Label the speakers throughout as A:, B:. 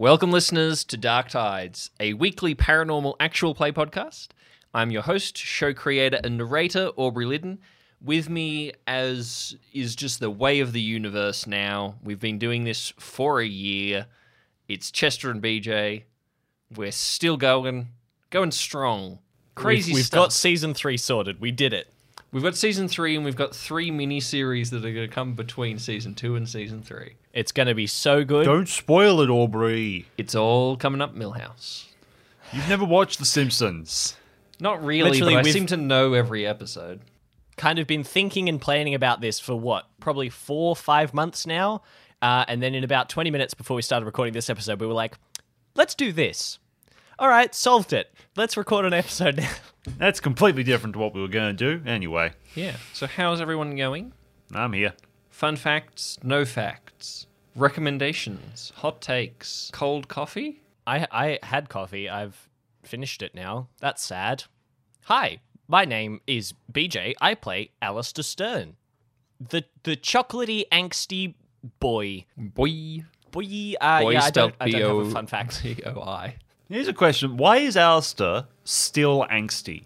A: Welcome, listeners, to Dark Tides, a weekly paranormal actual play podcast. I'm your host, show creator, and narrator, Aubrey Liddon. With me, as is just the way of the universe now, we've been doing this for a year. It's Chester and BJ. We're still going, going strong. Crazy
B: We've, we've
A: stuff.
B: got season three sorted. We did it.
A: We've got season three, and we've got three mini series that are going to come between season two and season three.
B: It's going to be so good.
C: Don't spoil it, Aubrey.
A: It's all coming up Milhouse.
C: You've never watched The Simpsons.
A: Not really,
B: Literally,
A: but I
B: we've-
A: seem to know every episode.
B: Kind of been thinking and planning about this for what? Probably four, five months now. Uh, and then in about 20 minutes before we started recording this episode, we were like, let's do this. All right, solved it. Let's record an episode now.
C: That's completely different to what we were going to do. Anyway,
A: Yeah. So how's everyone going?
C: I'm here.
A: Fun facts, no facts, recommendations, hot takes, cold coffee.
B: I, I had coffee. I've finished it now. That's sad. Hi, my name is BJ. I play Allister Stern, the the chocolatey, angsty boy.
A: Boy,
B: Boy, uh,
A: boy
B: yeah, I
A: spelled
B: don't, I
A: B
B: don't
A: O
B: have a fun fact.
A: B O I.
C: Here's a question: Why is Allister still angsty?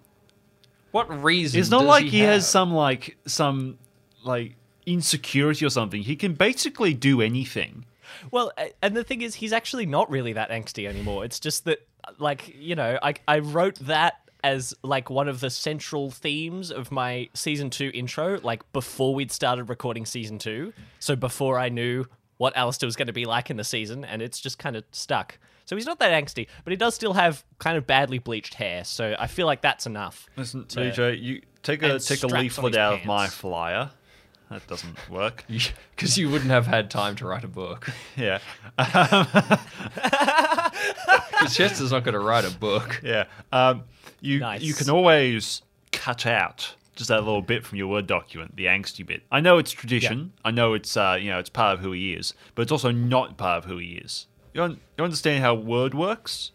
A: What reason?
C: It's not
A: does
C: like
A: he,
C: he, has some like some like insecurity or something. He can basically do anything.
B: Well, and the thing is, he's actually not really that angsty anymore. It's just that, like, you know, I I wrote that as like one of the central themes of my season two intro, like before we'd started recording season two. So before I knew what Allister was going to be like in the season, and it's just kind of stuck. So he's not that angsty, but he does still have kind of badly bleached hair. So I feel like that's enough.
C: Listen,
B: to-
C: BJ, you take a take a leaflet
B: his
C: out of my flyer. That doesn't work.
A: because you wouldn't have had time to write a book.
C: yeah,
A: Because Chester's not going to write a book.
C: yeah. Um, you
B: Nice.
C: you can always cut out just that little bit from your word document, the angsty bit. I know it's tradition. I know it's uh, you know it's part of who he is, but it's also not part of who he is. You, un- you understand how word works?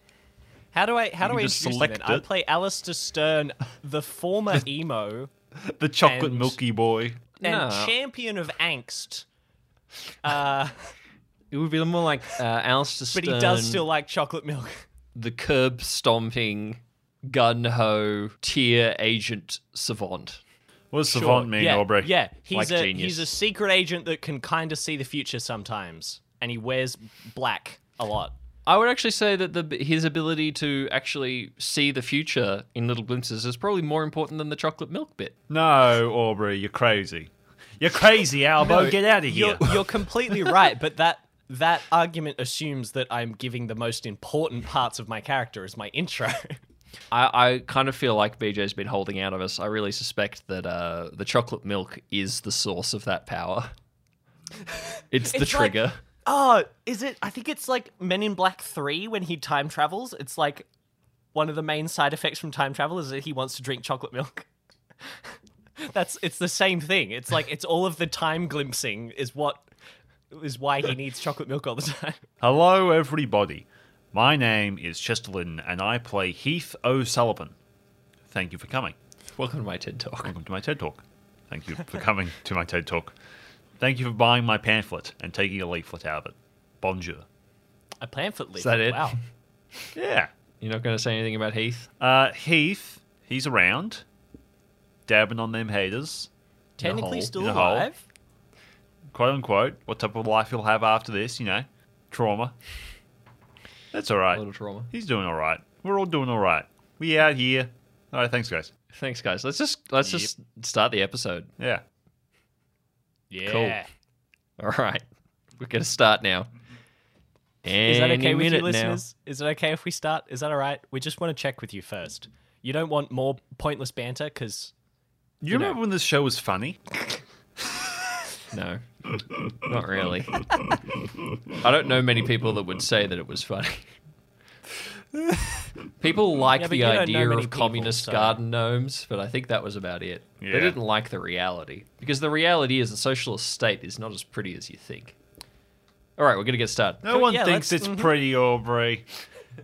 B: How do I how
C: You
B: do I
C: just select
B: then? I
C: it.
B: play Allister Stern, the former emo.
C: The chocolate
B: And-
C: milky boy.
B: And
A: No.
B: champion of angst. Uh,
A: It would be more like uh, Allister
B: but
A: Stern,
B: he does still like chocolate milk.
A: the curb stomping, gun ho, tier agent savant.
C: What does savant mean,
B: yeah,
C: Aubrey?
B: Yeah, he's
A: Like
B: a
A: genius.
B: he's a secret agent that can kind of see the future sometimes, and he wears black a lot.
A: I would actually say that the his ability to actually see the future in little glimpses is probably more important than the chocolate milk bit.
C: No, Aubrey, you're crazy. You're crazy, Albo.
B: No,
C: Get out of here.
B: You're, you're completely right, but that that argument assumes that I'm giving the most important parts of my character as my intro.
A: I, I kind of feel like BJ's been holding out of us. I really suspect that uh, the chocolate milk is the source of that power. It's the
B: It's like-
A: trigger.
B: Oh, is it? I think it's like Men in Black 3 when he time travels. It's like one of the main side effects from time travel is that he wants to drink chocolate milk. That's it's the same thing. It's like it's all of the time glimpsing is what is why he needs chocolate milk all the time.
C: Hello, everybody. My name is Chester Lynn, and I play Heath O'Sullivan. Thank you for coming.
A: Welcome to my TED Talk.
C: Welcome to my TED Talk. Thank you for coming to my TED Talk. Thank you for buying my pamphlet and taking a leaflet out of it. Bonjour.
B: A pamphlet leaf.
A: that it?
B: Wow.
C: Yeah.
A: You're not going to say anything about Heath?
C: Uh, Heath, he's around, dabbing on them haters,
B: Technically
A: hole.
B: still
C: In a hole.
B: alive.
C: quote unquote. What type of life he'll have after this, you know, trauma. That's all right.
A: A little trauma.
C: He's doing all right. We're all doing all right. We out here. All right, thanks, guys.
A: Thanks, guys. Let's just let's just start the episode.
C: Yeah.
B: Yeah. Cool.
A: All right, we're going to start now.
B: Is that okay with you,
A: minute now.
B: listeners? Is it okay if we start? Is that all right? We just want to check with you first. You don't want more pointless banter because
C: You,
B: You know.
C: remember when this show was funny?
A: No, not really. I don't know many people that would say that it was funny. People like
B: Yeah,
A: the
B: you don't know
A: idea
B: many
A: of
B: people,
A: communist
B: so-
A: garden gnomes, but I think that was about it.
C: Yeah.
A: They didn't like the reality because the reality is the socialist state is not as pretty as you think. All right, we're gonna get started.
C: No
B: Cool,
C: one
B: yeah,
C: thinks
B: let's-
C: it's
B: mhm.
C: pretty, Aubrey.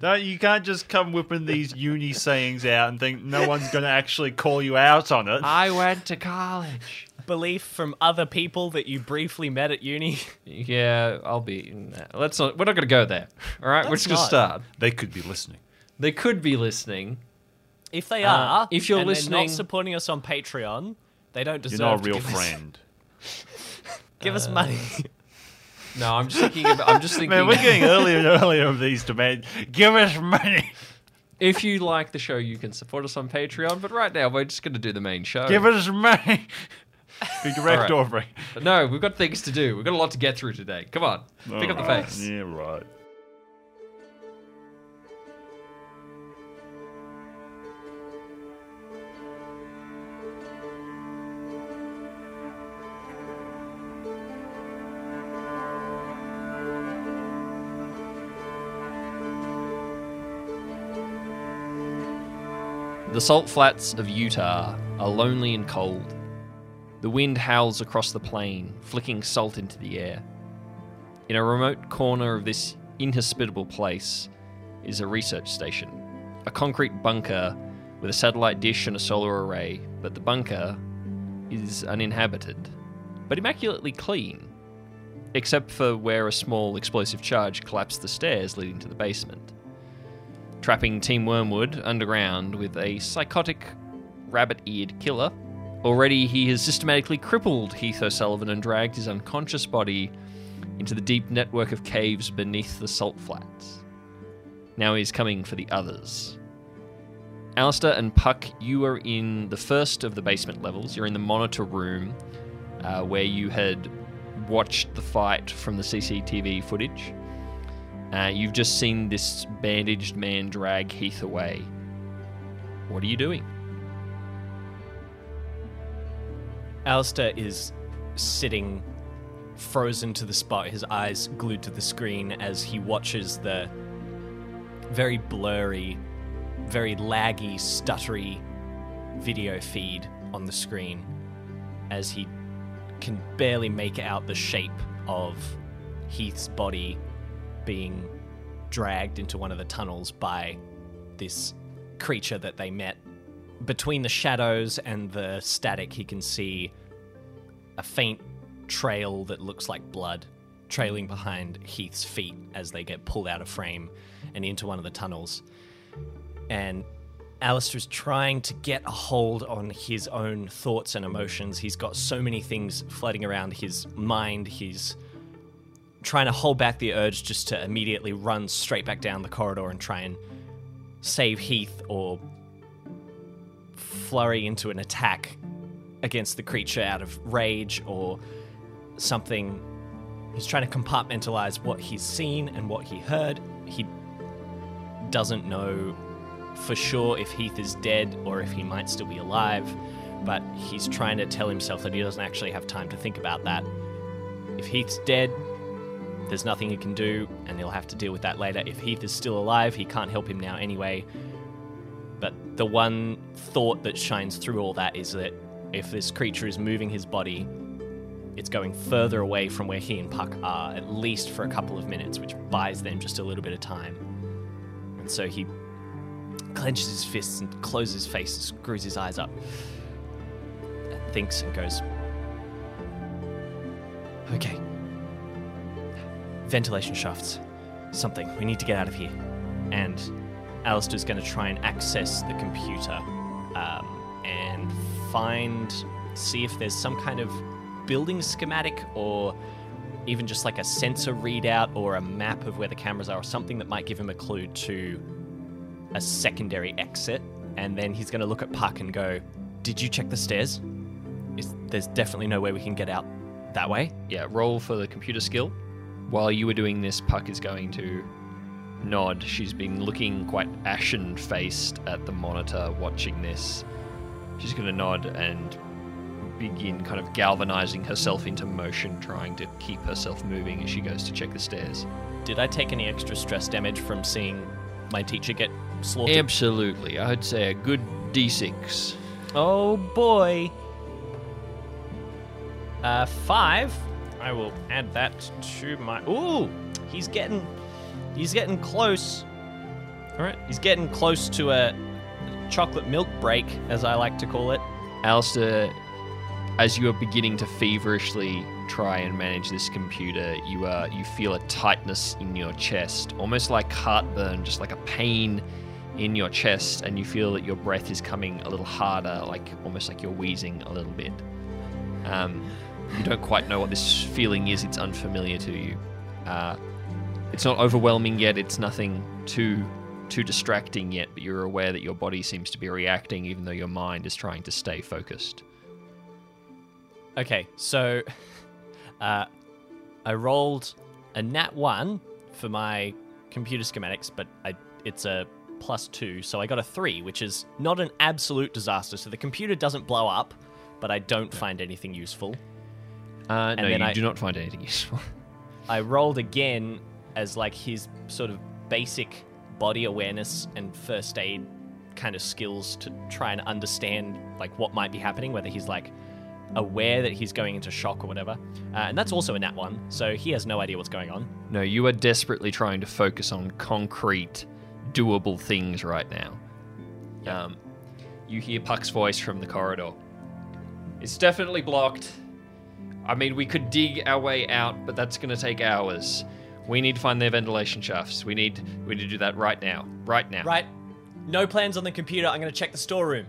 C: No, you can't just come whipping these uni sayings out and think no one's going to actually call you out on it.
A: I went to college.
B: belief from other people that you briefly met at uni?
A: Yeah, I'll be. nah, let's not. We're not going to go there. All right, we're
B: Let's
A: just going to
B: not.
A: start.
C: They could be listening.
A: They could be listening.
B: If they
A: Uh,
B: are,
A: if you're
B: and they're
A: listening-
B: not supporting us on Patreon, they don't deserve
C: You're not a
B: to
C: real
B: give us-
C: friend.
B: give us money.
A: No, I'm just thinking. About, I'm just thinking.
C: Man, we're getting earlier and earlier of these demands. Give us money.
A: if you like the show, you can support us on Patreon. But right now, we're just going to do the main show.
C: Give us money. Be direct
A: All right.
C: offering.
A: No, we've got things to do. We've got a lot to get through today. Come on, pick up the pace.
C: Yeah, right.
A: The salt flats of Utah are lonely and cold. The wind howls across the plain, flicking salt into the air. In a remote corner of this inhospitable place is a research station, a concrete bunker with a satellite dish and a solar array, but the bunker is uninhabited, but immaculately clean, except for where a small explosive charge collapsed the stairs leading to the basement trapping Team Wormwood underground with a psychotic, rabbit eared killer. Already, he has systematically crippled Heath O'Sullivan and dragged his unconscious body into the deep network of caves beneath the salt flats. Now he's coming for the others. Allister and Puck, you are in the first of the basement levels. You're in the monitor room uh, where you had watched the fight from the CCTV footage. Uh, you've just seen this bandaged man drag Heath away. What are you doing?
B: Allister is sitting frozen to the spot, his eyes glued to the screen as he watches the very blurry, very laggy, stuttery video feed on the screen as he can barely make out the shape of Heath's body being dragged into one of the tunnels by this creature that they met between the shadows and the static, he can see a faint trail that looks like blood trailing behind Heath's feet as they get pulled out of frame and into one of the tunnels. And Allister's trying to get a hold on his own thoughts and emotions. He's got so many things floating around his mind. He's trying to hold back the urge just to immediately run straight back down the corridor and try and save Heath or flurry into an attack against the creature out of rage or something. He's trying to compartmentalize what he's seen and what he heard. He doesn't know for sure if Heath is dead or if he might still be alive, but he's trying to tell himself that he doesn't actually have time to think about that. If Heath's dead, there's nothing he can do, and he'll have to deal with that later. If Heath is still alive, he can't help him now anyway. But the one thought that shines through all that is that if this creature is moving his body, it's going further away from where he and Puck are, at least for a couple of minutes, which buys them just a little bit of time. And so he clenches his fists and closes his face and screws his eyes up. And thinks and goes, Okay. Ventilation shafts. Something. We need to get out of here. And Allister's going to try and access the computer um, and find, see if there's some kind of building schematic or even just like a sensor readout or a map of where the cameras are or something that might give him a clue to a secondary exit. And then he's going to look at Puck and go, Did you check the stairs? Is, there's definitely no way we can get out that way.
A: Yeah, roll for the computer skill. While you were doing this, Puck is going to nod. She's been looking quite ashen faced at the monitor watching this. She's going to nod and begin kind of galvanizing herself into motion, trying to keep herself moving as she goes to check the stairs.
B: Did I take any extra stress damage from seeing my teacher get slaughtered?
A: Absolutely. I'd say a good d6.
B: Oh boy. Uh, five. I will add that to my. Ooh, he's getting, he's getting close. All right, he's getting close to a chocolate milk break, as I like to call it.
A: Allister, as you are beginning to feverishly try and manage this computer, you uh, you feel a tightness in your chest, almost like heartburn, just like a pain in your chest, and you feel that your breath is coming a little harder, like almost like you're wheezing a little bit. Um, you don't quite know what this feeling is; it's unfamiliar to you. Uh, it's not overwhelming yet. It's nothing too too distracting yet, but you're aware that your body seems to be reacting, even though your mind is trying to stay focused.
B: Okay, so uh, I rolled a nat one for my computer schematics, but I, it's a plus two, so I got a three, which is not an absolute disaster. So the computer doesn't blow up, but I don't find anything useful.
A: Uh, no, you
B: I-
A: do not find anything useful.
B: I rolled again as like his sort of basic body awareness and first aid kind of skills to try and understand like what might be happening, whether he's like aware that he's going into shock or whatever. Uh, and that's also a nat one, so he has no idea what's going on.
A: no, you are desperately trying to focus on concrete, doable things right now. Um, you hear Puck's voice from the corridor. It's definitely blocked. I mean, we could dig our way out, but that's going to take hours. We need to find their ventilation shafts. We need we need to do that right now. Right now.
B: Right. No plans on the computer. I'm going to check the storeroom.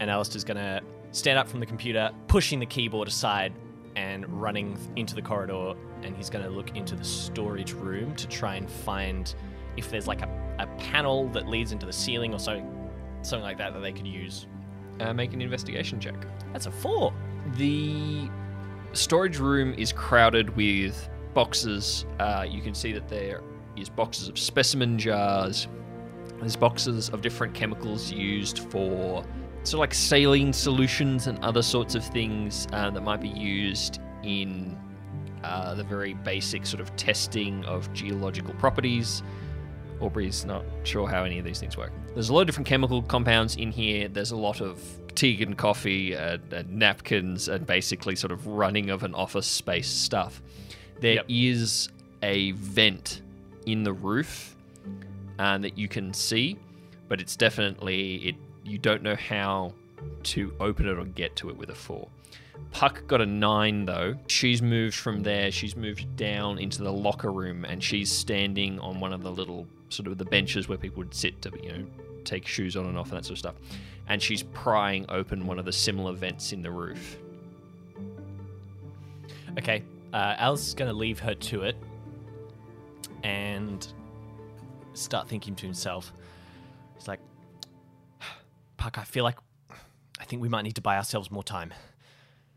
B: And Allister's going to stand up from the computer, pushing the keyboard aside and running into the corridor. And he's going to look into the storage room to try and find if there's like a, a panel that leads into the ceiling or something, something like that that they could use.
A: Uh, make an investigation check.
B: That's a four.
A: The storage room is crowded with boxes. Uh, you can see that there is boxes of specimen jars. There's boxes of different chemicals used for sort of like saline solutions and other sorts of things uh, that might be used in uh, the very basic sort of testing of geological properties. Aubrey's not sure how any of these things work. There's a lot of different chemical compounds in here. There's a lot of tea and coffee and, and napkins and basically sort of running of an office space stuff. There is
B: Yep.
A: a vent in the roof uh, that you can see, but it's definitely it. You don't know how to open it or get to it with a four. Puck got a nine though. She's moved from there. She's moved down into the locker room, and she's standing on one of the little sort of the benches where people would sit to you know take shoes on and off and that sort of stuff. And she's prying open one of the similar vents in the roof.
B: Okay. Uh, Alice is going to leave her to it and start thinking to himself. He's like, Puck, I feel like I think we might need to buy ourselves more time.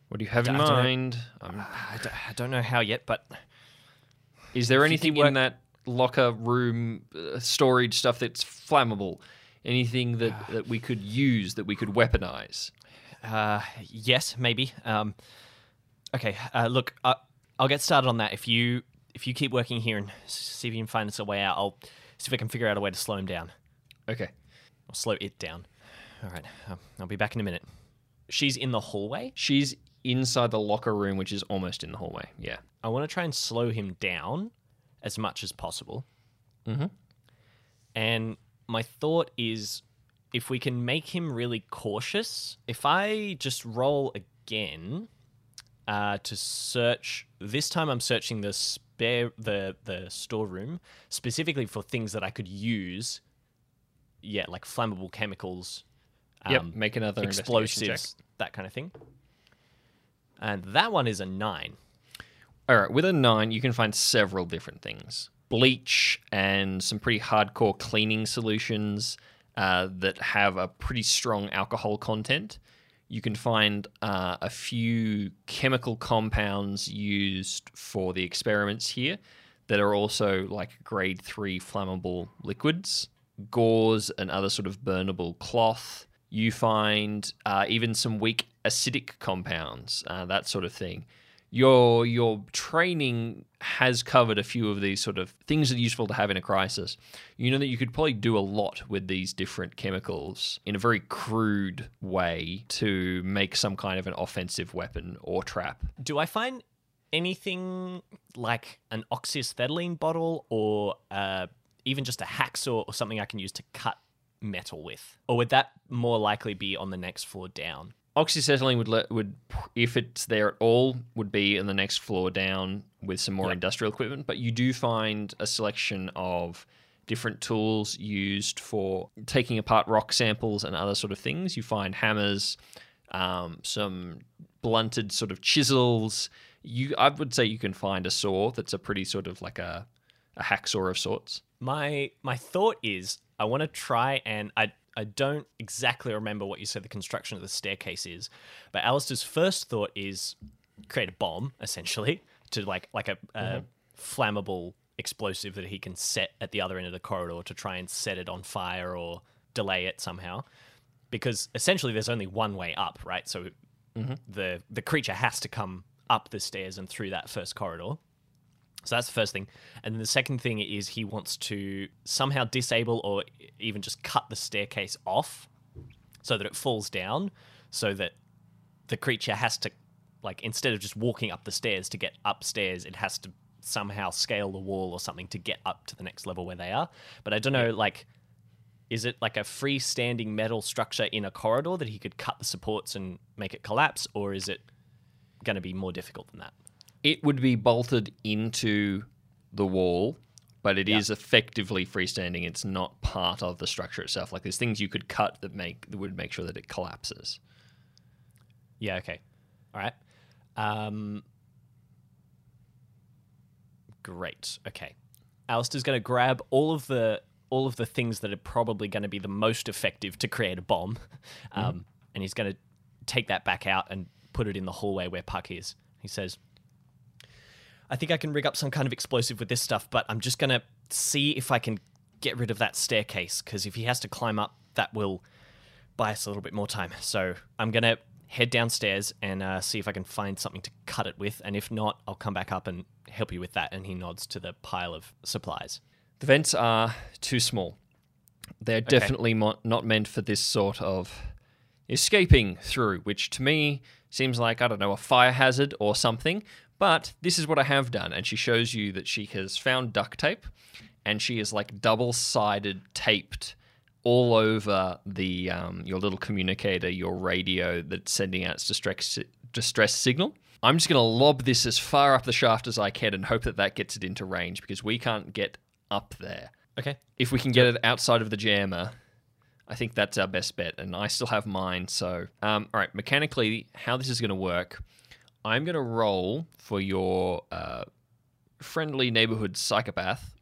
A: What do you have in
B: I know.
A: mind?
B: I don't, I don't know how yet, but
A: Is there anything in that locker room uh, storage stuff that's flammable? Anything that, that we could use that we could weaponize?
B: uh, yes, maybe. Um, okay, uh, look, uh, I'll get started on that. If you if you keep working here and see if you can find us a way out, I'll see if I can figure out a way to slow him down.
A: Okay.
B: Or slow it down. All right, uh, I'll be back in a minute. She's in the hallway.
A: She's inside the locker room, which is almost in the hallway. Yeah.
B: I want to try and slow him down as much as possible.
A: Mhm.
B: And my thought is if we can make him really cautious, if I just roll again uh, to search, this time I'm searching the spare the the storeroom specifically for things that I could use. Yeah, like flammable chemicals,
A: yep.
B: um,
A: Make another
B: explosives, that kind of thing. And that one is a nine.
A: All right, with a nine, you can find several different things bleach and some pretty hardcore cleaning solutions uh, that have a pretty strong alcohol content. You can find uh, a few chemical compounds used for the experiments here that are also like grade three flammable liquids, gauze, and other sort of burnable cloth. You find uh, even some weak acidic compounds, uh, that sort of thing your your training has covered a few of these sort of things that are useful to have in a crisis. You know that you could probably do a lot with these different chemicals in a very crude way to make some kind of an offensive weapon or trap.
B: Do I find anything like an oxyacetylene bottle or uh, even just a hacksaw or something I can use to cut metal with? Or would that more likely be on the next floor down?
A: Oxyacetylene would let would if it's there at all would be in the next floor down with some more
B: Yep.
A: industrial equipment. But you do find a selection of different tools used for taking apart rock samples and other sort of things. You find hammers, um, some blunted sort of chisels. You, I would say, you can find a saw that's a pretty sort of like a a hacksaw of sorts.
B: My my thought is I want to try and I I don't exactly remember what you said the construction of the staircase is, but Allister's first thought is create a bomb essentially to like like a, a mm-hmm. flammable explosive that he can set at the other end of the corridor to try and set it on fire or delay it somehow. Because essentially there's only one way up, right? So mm-hmm. the the creature has to come up the stairs and through that first corridor. So that's the first thing. And then the second thing is he wants to somehow disable or even just cut the staircase off so that it falls down so that the creature has to like instead of just walking up the stairs to get upstairs, it has to somehow scale the wall or something to get up to the next level where they are. But I don't know like is it like a freestanding metal structure in a corridor that he could cut the supports and make it collapse or is it going to be more difficult than that?
A: It would be bolted into the wall, but it is effectively freestanding. It's not part of the structure itself. Like there's things you could cut that make that would make sure that it collapses.
B: Yeah, okay. All right. Um, great. Okay. Allister's going to grab all of the all of the things that are probably going to be the most effective to create a bomb, um, and he's going to take that back out and put it in the hallway where Puck is. He says, "I think I can rig up some kind of explosive with this stuff, but I'm just going to see if I can get rid of that staircase because if he has to climb up, that will buy us a little bit more time. So I'm gonna head downstairs and uh, see if I can find something to cut it with, and if not, I'll come back up and help you with that. And he nods to the pile of supplies.
A: The vents are too small. They're definitely mo- not meant for this sort of escaping through, which to me seems like, I don't know, a fire hazard or something. But this is what I have done. And she shows you that she has found duct tape and she is like double sided taped all over the um, your little communicator, your radio that's sending out its distress, distress signal. I'm just going to lob this as far up the shaft as I can and hope that that gets it into range because we can't get up there.
B: Okay.
A: If we can get it outside of the jammer, I think that's our best bet. And I still have mine. So, um, all right, mechanically, how this is going to work, I'm going to roll for your uh, friendly neighborhood psychopath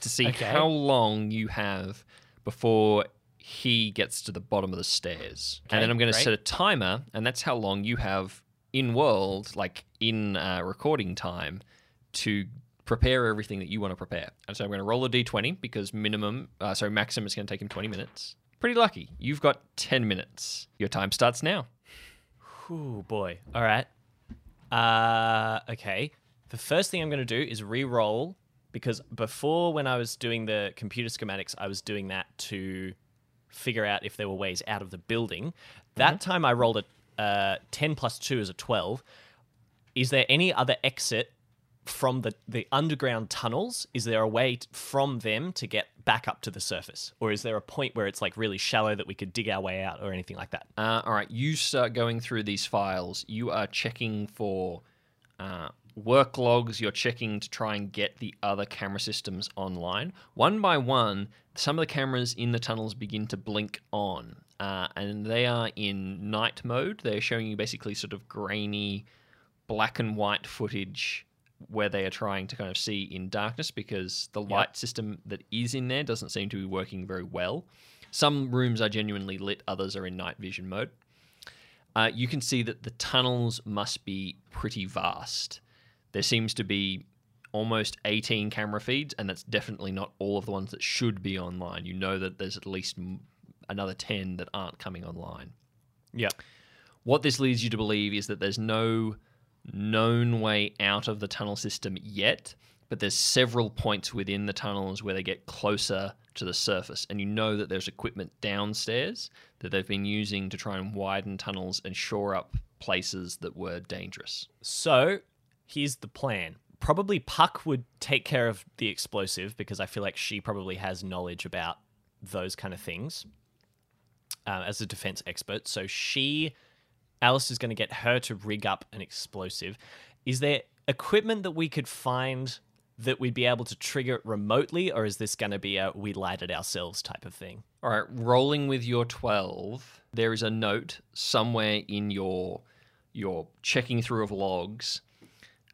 A: to see
B: Okay.
A: how long you have before he gets to the bottom of the stairs. and then I'm going to set a timer, and that's how long you have in world, like in uh, recording time, to prepare everything that you want to prepare. And so I'm going to roll a d20 because minimum, uh, sorry, maximum is going to take him 20 minutes. Pretty lucky. You've got 10 minutes. Your time starts now.
B: Ooh boy. All right. Uh, okay. The first thing I'm going to do is re-roll because before when I was doing the computer schematics, I was doing that to figure out if there were ways out of the building. That time I rolled a uh, 10 plus 2 is a 12. Is there any other exit from the, the underground tunnels? Is there a way t- from them to get back up to the surface? Or is there a point where it's like really shallow that we could dig our way out or anything like that?
A: Uh, all right, you start going through these files. You are checking for uh, work logs. You're checking to try and get the other camera systems online. One by one, some of the cameras in the tunnels begin to blink on, uh, and they are in night mode. They're showing you basically sort of grainy, black and white footage where they are trying to kind of see in darkness because the light system that is in there doesn't seem to be working very well. Some rooms are genuinely lit, others are in night vision mode. Uh, you can see that the tunnels must be pretty vast. There seems to be almost 18 camera feeds, and that's definitely not all of the ones that should be online. You know that there's at least m- another 10 that aren't coming online.
B: Yeah.
A: What this leads you to believe is that there's no known way out of the tunnel system yet, but there's several points within the tunnels where they get closer to the surface, and you know that there's equipment downstairs that they've been using to try and widen tunnels and shore up places that were dangerous.
B: So here's the plan. Probably Puck would take care of the explosive because I feel like she probably has knowledge about those kind of things uh, as a defense expert. So she Allister's going to get her to rig up an explosive. Is there equipment that we could find that we'd be able to trigger it remotely, or is this going to be a we light it ourselves type of thing?
A: All right, rolling with your 12, there is a note somewhere in your your checking through of logs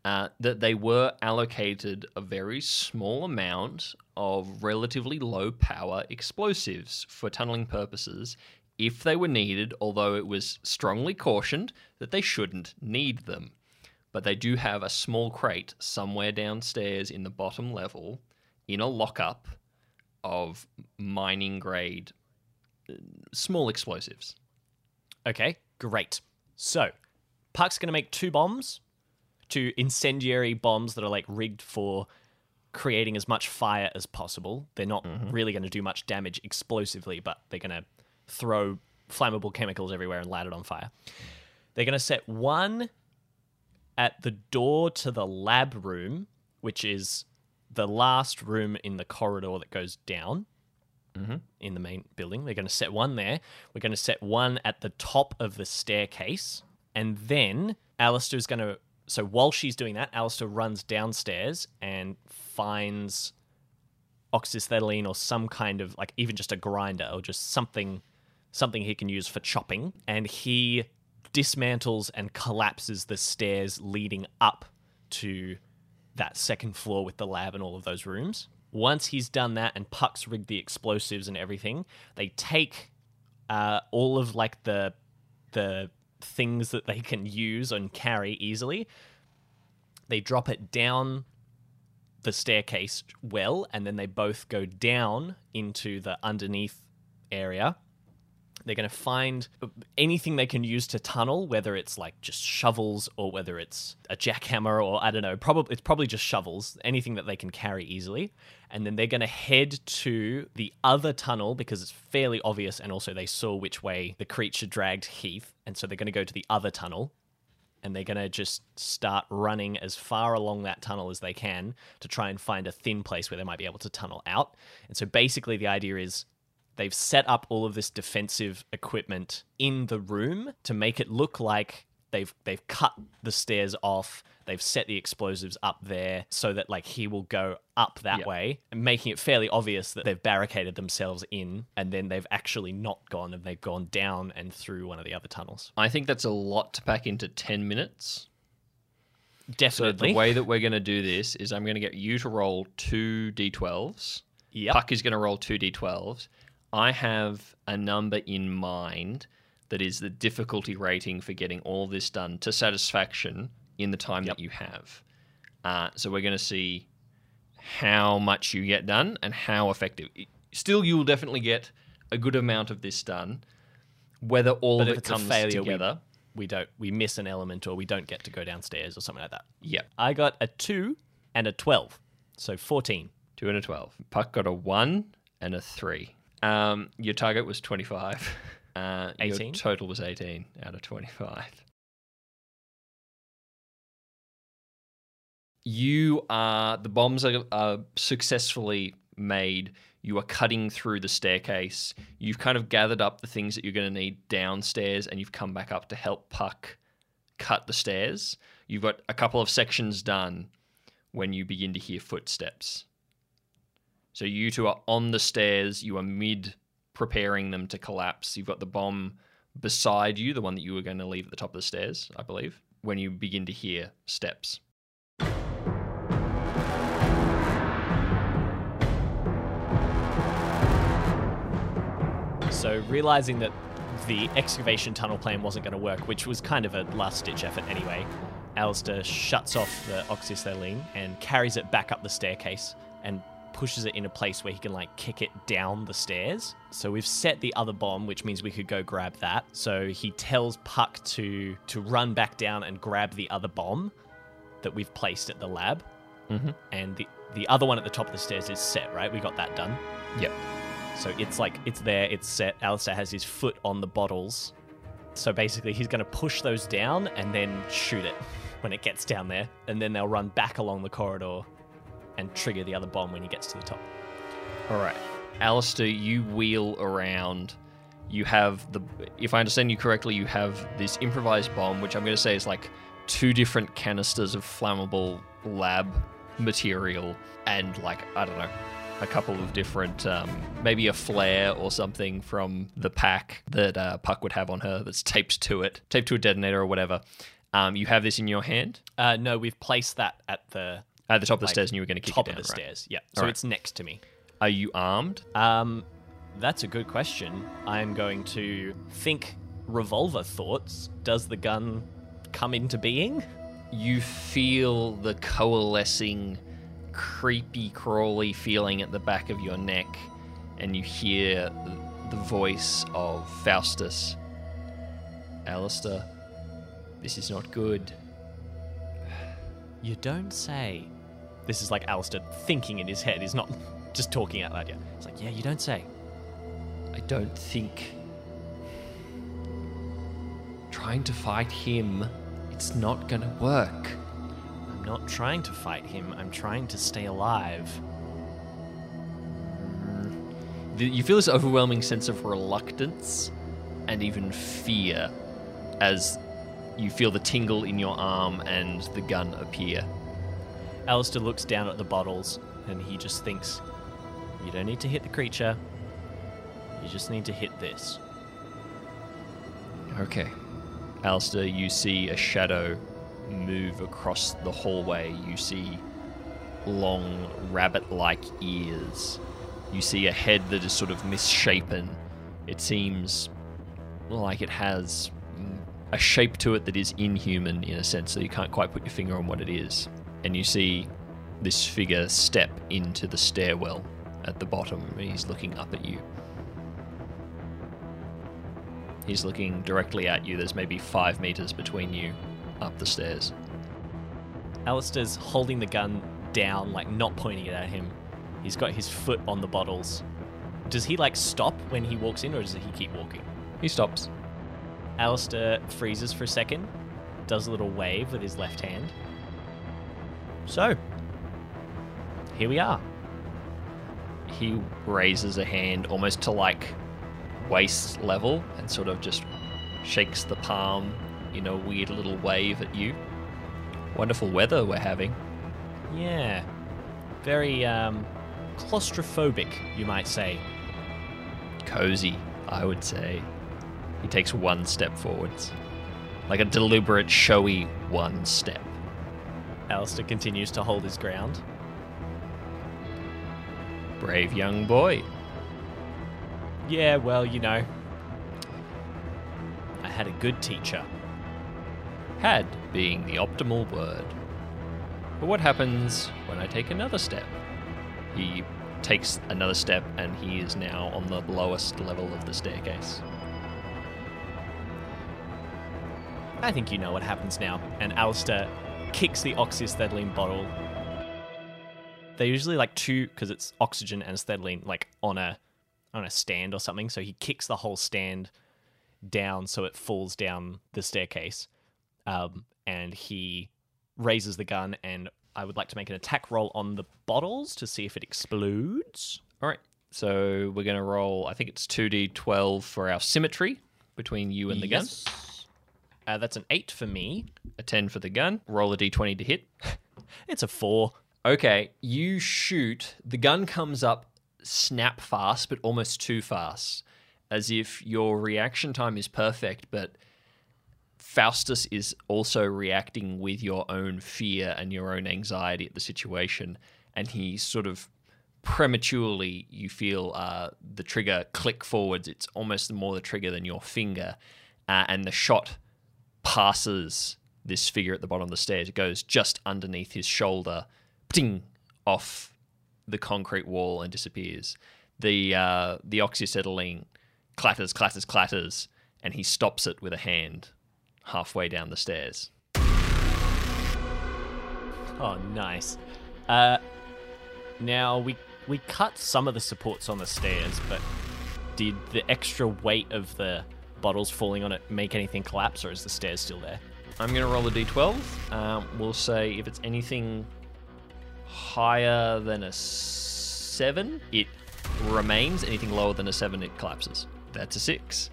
A: uh, that they were allocated a very small amount of relatively low power explosives for tunneling purposes if they were needed, although it was strongly cautioned that they shouldn't need them. But they do have a small crate somewhere downstairs in the bottom level in a lockup of mining grade uh, small explosives.
B: Okay, great. So, Puck's going to make two bombs, two incendiary bombs that are like rigged for creating as much fire as possible. They're not really going to do much damage explosively, but they're going to throw flammable chemicals everywhere and light it on fire. They're going to set one at the door to the lab room, which is the last room in the corridor that goes down mm-hmm. in the main building. They're going to set one there. We're going to set one at the top of the staircase. And then Allister's going to. So while she's doing that, Allister runs downstairs and finds oxyacetylene or some kind of like even just a grinder or just something something he can use for chopping and he dismantles and collapses the stairs leading up to that second floor with the lab and all of those rooms. Once he's done that and Puck's rigged the explosives and everything, they take uh, all of like the the things that they can use and carry easily. They drop it down the staircase well, and then they both go down into the underneath area. They're going to find uh, anything they can use to tunnel, whether it's like just shovels or whether it's a jackhammer or I don't know. Probably it's probably just shovels, anything that they can carry easily. And then they're going to head to the other tunnel because it's fairly obvious, and also they saw which way the creature dragged Heath, and so they're going to go to the other tunnel and they're going to just start running as far along that tunnel as they can to try and find a thin place where they might be able to tunnel out. And so basically, the idea is they've set up all of this defensive equipment in the room to make it look like they've they've cut the stairs off they've set the explosives up there so that like he will go up that
A: Yep.
B: way making it fairly obvious that they've barricaded themselves in and then they've actually not gone and they've gone down and through one of the other tunnels
A: I think that's a lot to pack into 10 minutes.
B: definitely So
A: the way that we're going to do this is I'm going to get you to roll two d12s.
B: Yep.
A: Puck is going to roll two d12s. I have a number in mind that is the difficulty rating for getting all this done to satisfaction in the time
B: Yep.
A: that you have. Uh, so we're going to see how much you get done and how effective. Still, you will definitely get a good amount of this done. Whether all
B: but
A: of it comes
B: failure
A: together,
B: we, we don't we miss an element or we don't get to go downstairs or something like that
A: yeah,
B: i got a 2 and a 12 so 14
A: Two and a 12. Puck got a 1 and a 3. Um, your target was 25. Uh,
B: 18?
A: Your total was 18 out of 25. You are, the bombs are, are successfully made. You are cutting through the staircase. You've kind of gathered up the things that you're going to need downstairs and you've come back up to help Puck cut the stairs. You've got a couple of sections done when you begin to hear footsteps. So you two are on the stairs. You are mid preparing them to collapse. You've got the bomb beside you, the one that you were going to leave at the top of the stairs, I believe, when you begin to hear steps.
B: So realizing that the excavation tunnel plan wasn't going to work, which was kind of a last-ditch effort anyway, Allister shuts off the oxyacetylene and carries it back up the staircase and pushes it in a place where he can like kick it down the stairs. So we've set the other bomb, which means we could go grab that. So he tells Puck to to run back down and grab the other bomb that we've placed at the lab.
A: Mm-hmm.
B: And the the other one at the top of the stairs is set, right? We got that done.
A: Yep.
B: So it's like it's there, it's set. Allister has his foot on the bottles. So basically, he's going to push those down and then shoot it when it gets down there, and then they'll run back along the corridor and trigger the other bomb when he gets to the top.
A: All right. Allister, you wheel around. You have the, if I understand you correctly, you have this improvised bomb, which I'm going to say is like two different canisters of flammable lab material and like I don't know, a couple of different, um, maybe a flare or something from the pack that uh, Puck would have on her that's taped to it, taped to a detonator or whatever. Um, you have this in your hand
B: Uh, no, we've placed that at the
A: at the top of the
B: like,
A: stairs, and you were going to kick
B: top
A: it down.
B: of the
A: right?
B: stairs. Yeah, so
A: Alright.
B: it's next to me.
A: Are you armed?
B: Um, that's a good question. I'm going to think revolver thoughts. Does the gun come into being?
A: you feel the coalescing, creepy, crawly feeling at the back of your neck, and you hear the voice of Faustus. Allister, this is not good.
B: You don't say. This is like Allister thinking in his head. He's not just talking out loud yet. It's like, yeah, you don't say.
A: I don't think. Trying to fight him, it's not gonna work.
B: I'm not trying to fight him. I'm trying to stay alive.
A: You feel this overwhelming sense of reluctance and even fear as you feel the tingle in your arm and the gun appear.
B: Allister looks down at the bottles and he just thinks, you don't need to hit the creature. You just need to hit this.
A: Okay. Allister, you see a shadow move across the hallway. You see long, rabbit like ears. You see a head that is sort of misshapen. It seems like it has a shape to it that is inhuman in a sense, so you can't quite put your finger on what it is. And you see this figure step into the stairwell at the bottom. He's looking up at you. He's looking directly at you. There's maybe five meters between you up the stairs.
B: Allister's holding the gun down, like not pointing it at him. He's got his foot on the bottles. Does he like stop when he walks in or does he keep walking?
A: He stops.
B: Allister freezes for a second, does a little wave with his left hand. So, here we are.
A: He raises a hand almost to like waist level and sort of just shakes the palm in a weird little wave at you. Wonderful weather we're having.
B: Yeah. Very um, claustrophobic, you might say.
A: Cozy, I would say. He takes one step forwards. Like a deliberate, showy one step.
B: Allister continues to hold his ground.
A: Brave young boy.
B: Yeah, well, you know. I had a good teacher.
A: Had being the optimal word. But what happens when I take another step? He takes another step and he is now on the lowest level of the staircase.
B: I think you know what happens now. And Allister kicks the oxyacetylene bottle. They're usually like two because it's oxygen and acetylene, like on a on a stand or something. So he kicks the whole stand down so it falls down the staircase. Um, and he raises the gun and I would like to make an attack roll on the bottles to see if it explodes.
A: All right. So we're going to roll, I think it's 2d12 for our symmetry between you and the gun.
B: Uh, that's an eight for me.
A: A 10 for the gun. Roll a d20 to hit.
B: It's a four.
A: Okay, you shoot. The gun comes up snap fast, but almost too fast, as if your reaction time is perfect, but Faustus is also reacting with your own fear and your own anxiety at the situation, and he sort of prematurely you feel uh, the trigger click forwards. It's almost more the trigger than your finger, uh, and the shot passes this figure at the bottom of the stairs. It goes just underneath his shoulder, ding, off the concrete wall and disappears. The uh, the oxyacetylene clatters, clatters, clatters, and he stops it with a hand halfway down the stairs.
B: Oh, nice. Uh, now we we cut some of the supports on the stairs, but did the extra weight of the bottles falling on it make anything collapse, or is the stairs still there?
A: I'm going to roll a d12. Um, we'll say if it's anything higher than a seven, it remains. Anything lower than a seven, it collapses. That's a six.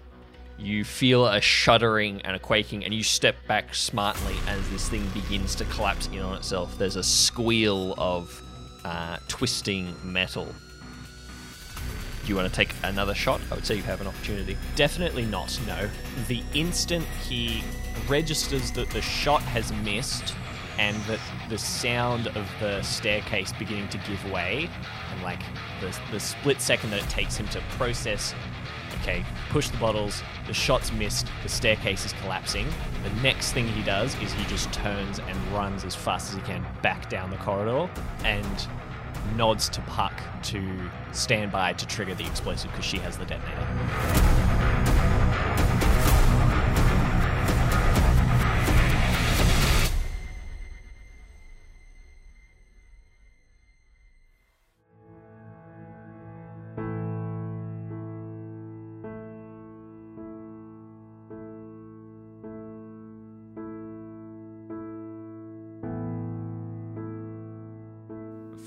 A: You feel a shuddering and a quaking, and you step back smartly as this thing begins to collapse in on itself. There's a squeal of uh, twisting metal. Do you want to take another shot? I would say you have an opportunity.
B: Definitely not, no. The instant he registers that the shot has missed and that the sound of the staircase beginning to give way, and like the, the split second that it takes him to process, okay, push the bottles, the shot's missed, the staircase is collapsing. The next thing he does is he just turns and runs as fast as he can back down the corridor and nods to Puck to stand by to trigger the explosive because she has the detonator.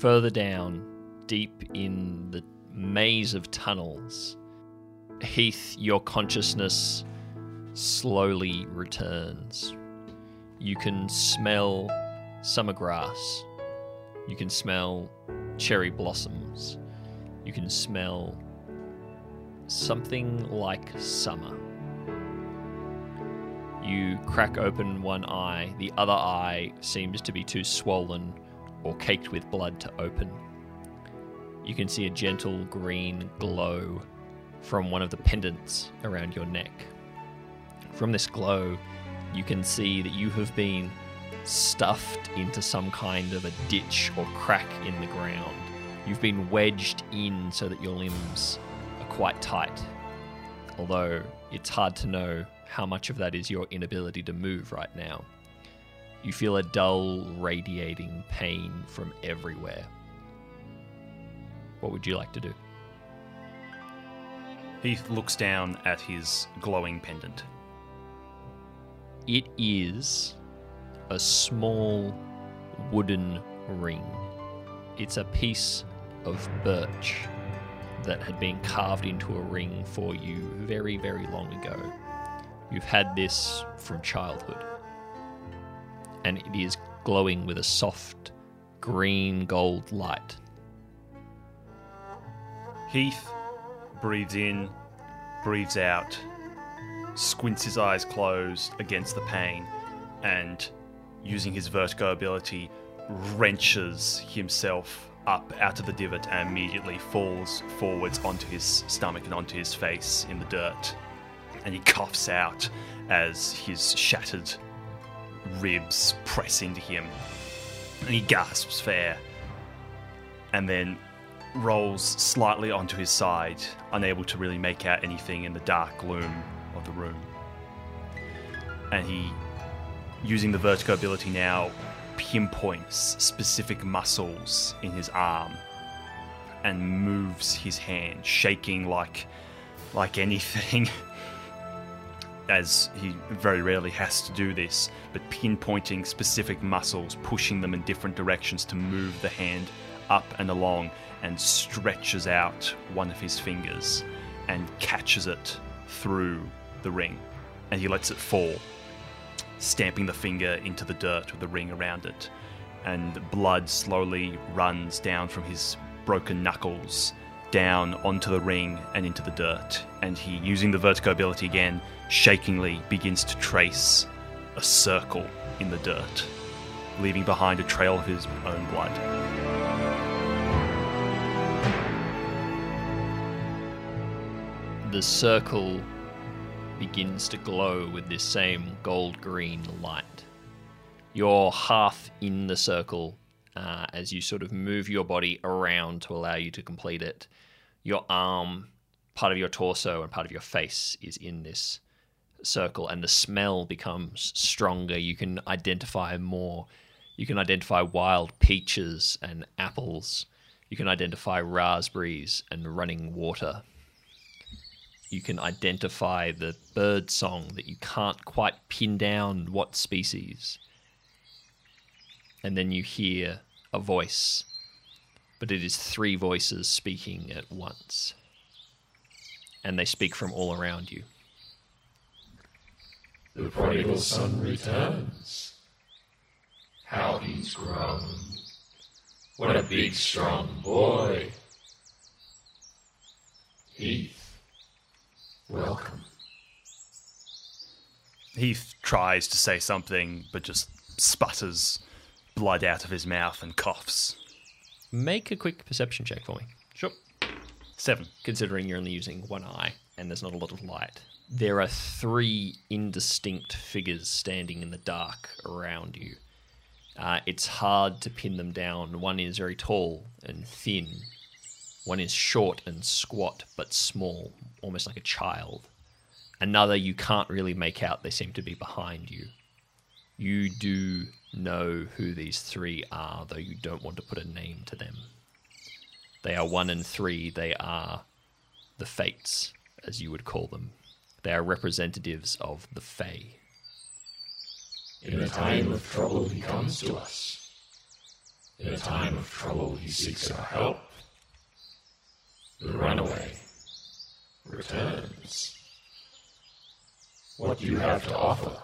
A: Further down, deep in the maze of tunnels, Heath, your consciousness slowly returns. You can smell summer grass. You can smell cherry blossoms. You can smell something like summer. You crack open one eye, the other eye seems to be too swollen or caked with blood to open. You can see a gentle green glow from one of the pendants around your neck. From this glow, you can see that you have been stuffed into some kind of a ditch or crack in the ground. You've been wedged in so that your limbs are quite tight. Although it's hard to know how much of that is your inability to move right now. You feel a dull, radiating pain from everywhere. What would you like to do?
C: Heath looks down at his glowing pendant.
A: It is a small wooden ring. It's a piece of birch that had been carved into a ring for you very, very long ago. You've had this from childhood. And it is glowing with a soft green gold light.
C: Heath breathes in, breathes out, squints his eyes closed against the pain, and using his vertigo ability, wrenches himself up out of the divot and immediately falls forwards onto his stomach and onto his face in the dirt. And he coughs out as his shattered ribs press into him. And he gasps for air. And then rolls slightly onto his side, unable to really make out anything in the dark gloom of the room. And he, using the vertigo ability now, pinpoints specific muscles in his arm and moves his hand, shaking like like anything. As he very rarely has to do this, but pinpointing specific muscles, pushing them in different directions to move the hand up and along, and stretches out one of his fingers and catches it through the ring. And he lets it fall, stamping the finger into the dirt with the ring around it. And blood slowly runs down from his broken knuckles down onto the ring and into the dirt. And he, using the vertigo ability again, shakingly begins to trace a circle in the dirt, leaving behind a trail of his own blood.
A: The circle begins to glow with this same gold green light. You're half in the circle uh, as you sort of move your body around to allow you to complete it. Your arm, part of your torso, and part of your face is in this circle, and the smell becomes stronger. You can identify more. You can identify wild peaches and apples. You can identify raspberries and running water you can identify the bird song that you can't quite pin down what species. And then you hear a voice, but it is three voices speaking at once. and they speak from all around you.
D: The prodigal son returns. How he's grown. What a big, strong boy. Heath, welcome.
C: Heath tries to say something, but just sputters blood out of his mouth and coughs.
A: Make a quick perception check for me.
C: Sure. Seven.
A: considering you're only using one eye and there's not a lot of light. There are three indistinct figures standing in the dark around you. Uh, it's hard to pin them down. One is very tall and thin. One is short and squat but small, almost like a child. Another you can't really make out. They seem to be behind you. You do know who these three are, though you don't want to put a name to them. They are one and three. They are the Fates, as you would call them. They are representatives of the Fae.
D: In a time of trouble, he comes to us. In a time of trouble, he seeks our help. The runaway returns. What do you have to offer?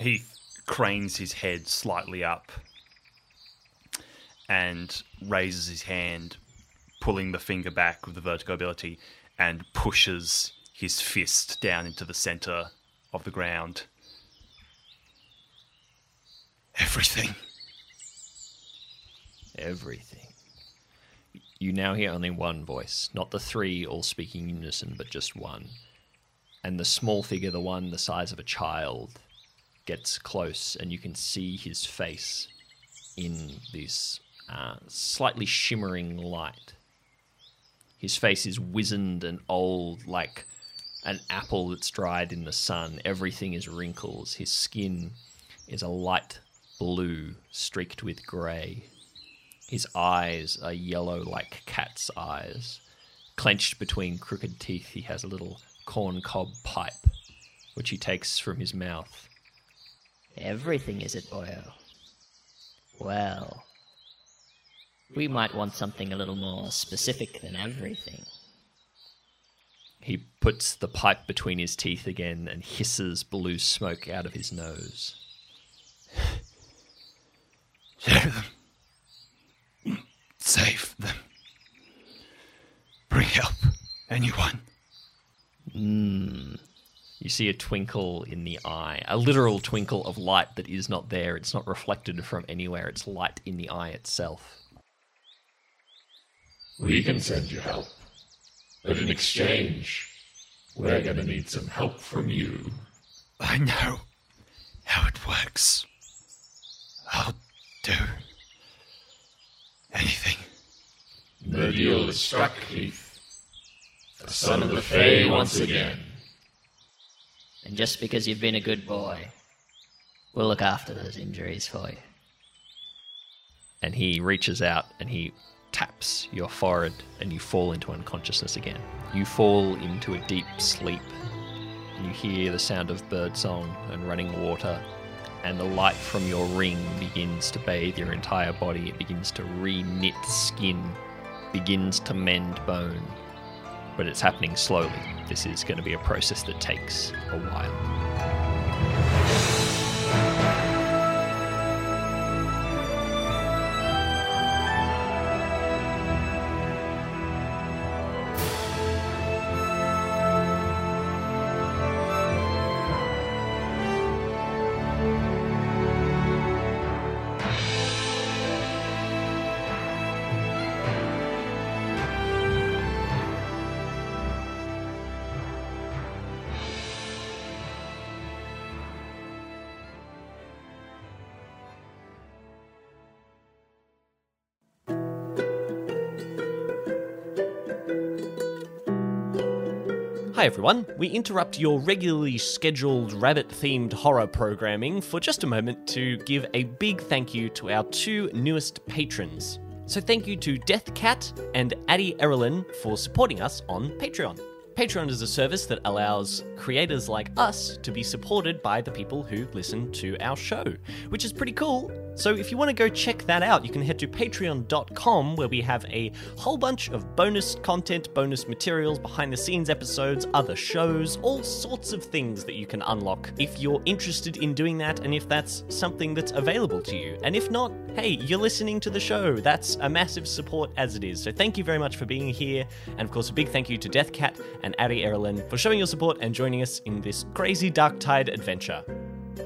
C: Heath cranes his head slightly up and raises his hand, pulling the finger back with the vertigo ability, and pushes his fist down into the center of the ground. Everything.
A: Everything. You now hear only one voice, not the three all speaking in unison, but just one. And the small figure, the one the size of a child, gets close, and you can see his face in this uh, slightly shimmering light. His face is wizened and old, like an apple that's dried in the sun. Everything is wrinkles. His skin is a light blue streaked with grey. His eyes are yellow like cat's eyes. Clenched between crooked teeth, he has a little corn cob pipe, which he takes from his mouth.
E: Everything is at Boyo? Well, we might want something a little more specific than everything.
A: He puts the pipe between his teeth again and hisses blue smoke out of his nose.
C: Share them. Save them. Bring help. Anyone. Hmm.
A: You see a twinkle in the eye, a literal twinkle of light that is not there. It's not reflected from anywhere. It's light in the eye itself.
D: We can send you help. But in exchange, we're gonna need some help from you.
C: I know how it works. I'll do anything.
D: The deal is struck, Heath. The son of the Fae once again.
E: And just because you've been a good boy, we'll look after those injuries for you.
A: And he reaches out and he taps your forehead and you fall into unconsciousness again. You fall into a deep sleep. You hear the sound of birdsong and running water. And the light from your ring begins to bathe your entire body. It begins to re knit skin, begins to mend bone. But it's happening slowly. This is going to be a process that takes a while.
B: Everyone, we interrupt your regularly scheduled rabbit themed horror programming for just a moment to give a big thank you to our two newest patrons. So, thank you to Deathcat and Addie Erlin for supporting us on Patreon. Patreon is a service that allows creators like us to be supported by the people who listen to our show, which is pretty cool So if you want to go check that out, you can head to patreon.com where we have a whole bunch of bonus content, bonus materials, behind the scenes episodes, other shows, all sorts of things that you can unlock if you're interested in doing that and if that's something that's available to you. And if not, hey, you're listening to the show. That's a massive support as it is. So thank you very much for being here. And of course, a big thank you to Deathcat and Ari Erlin for showing your support and joining us in this crazy Dark Tide adventure.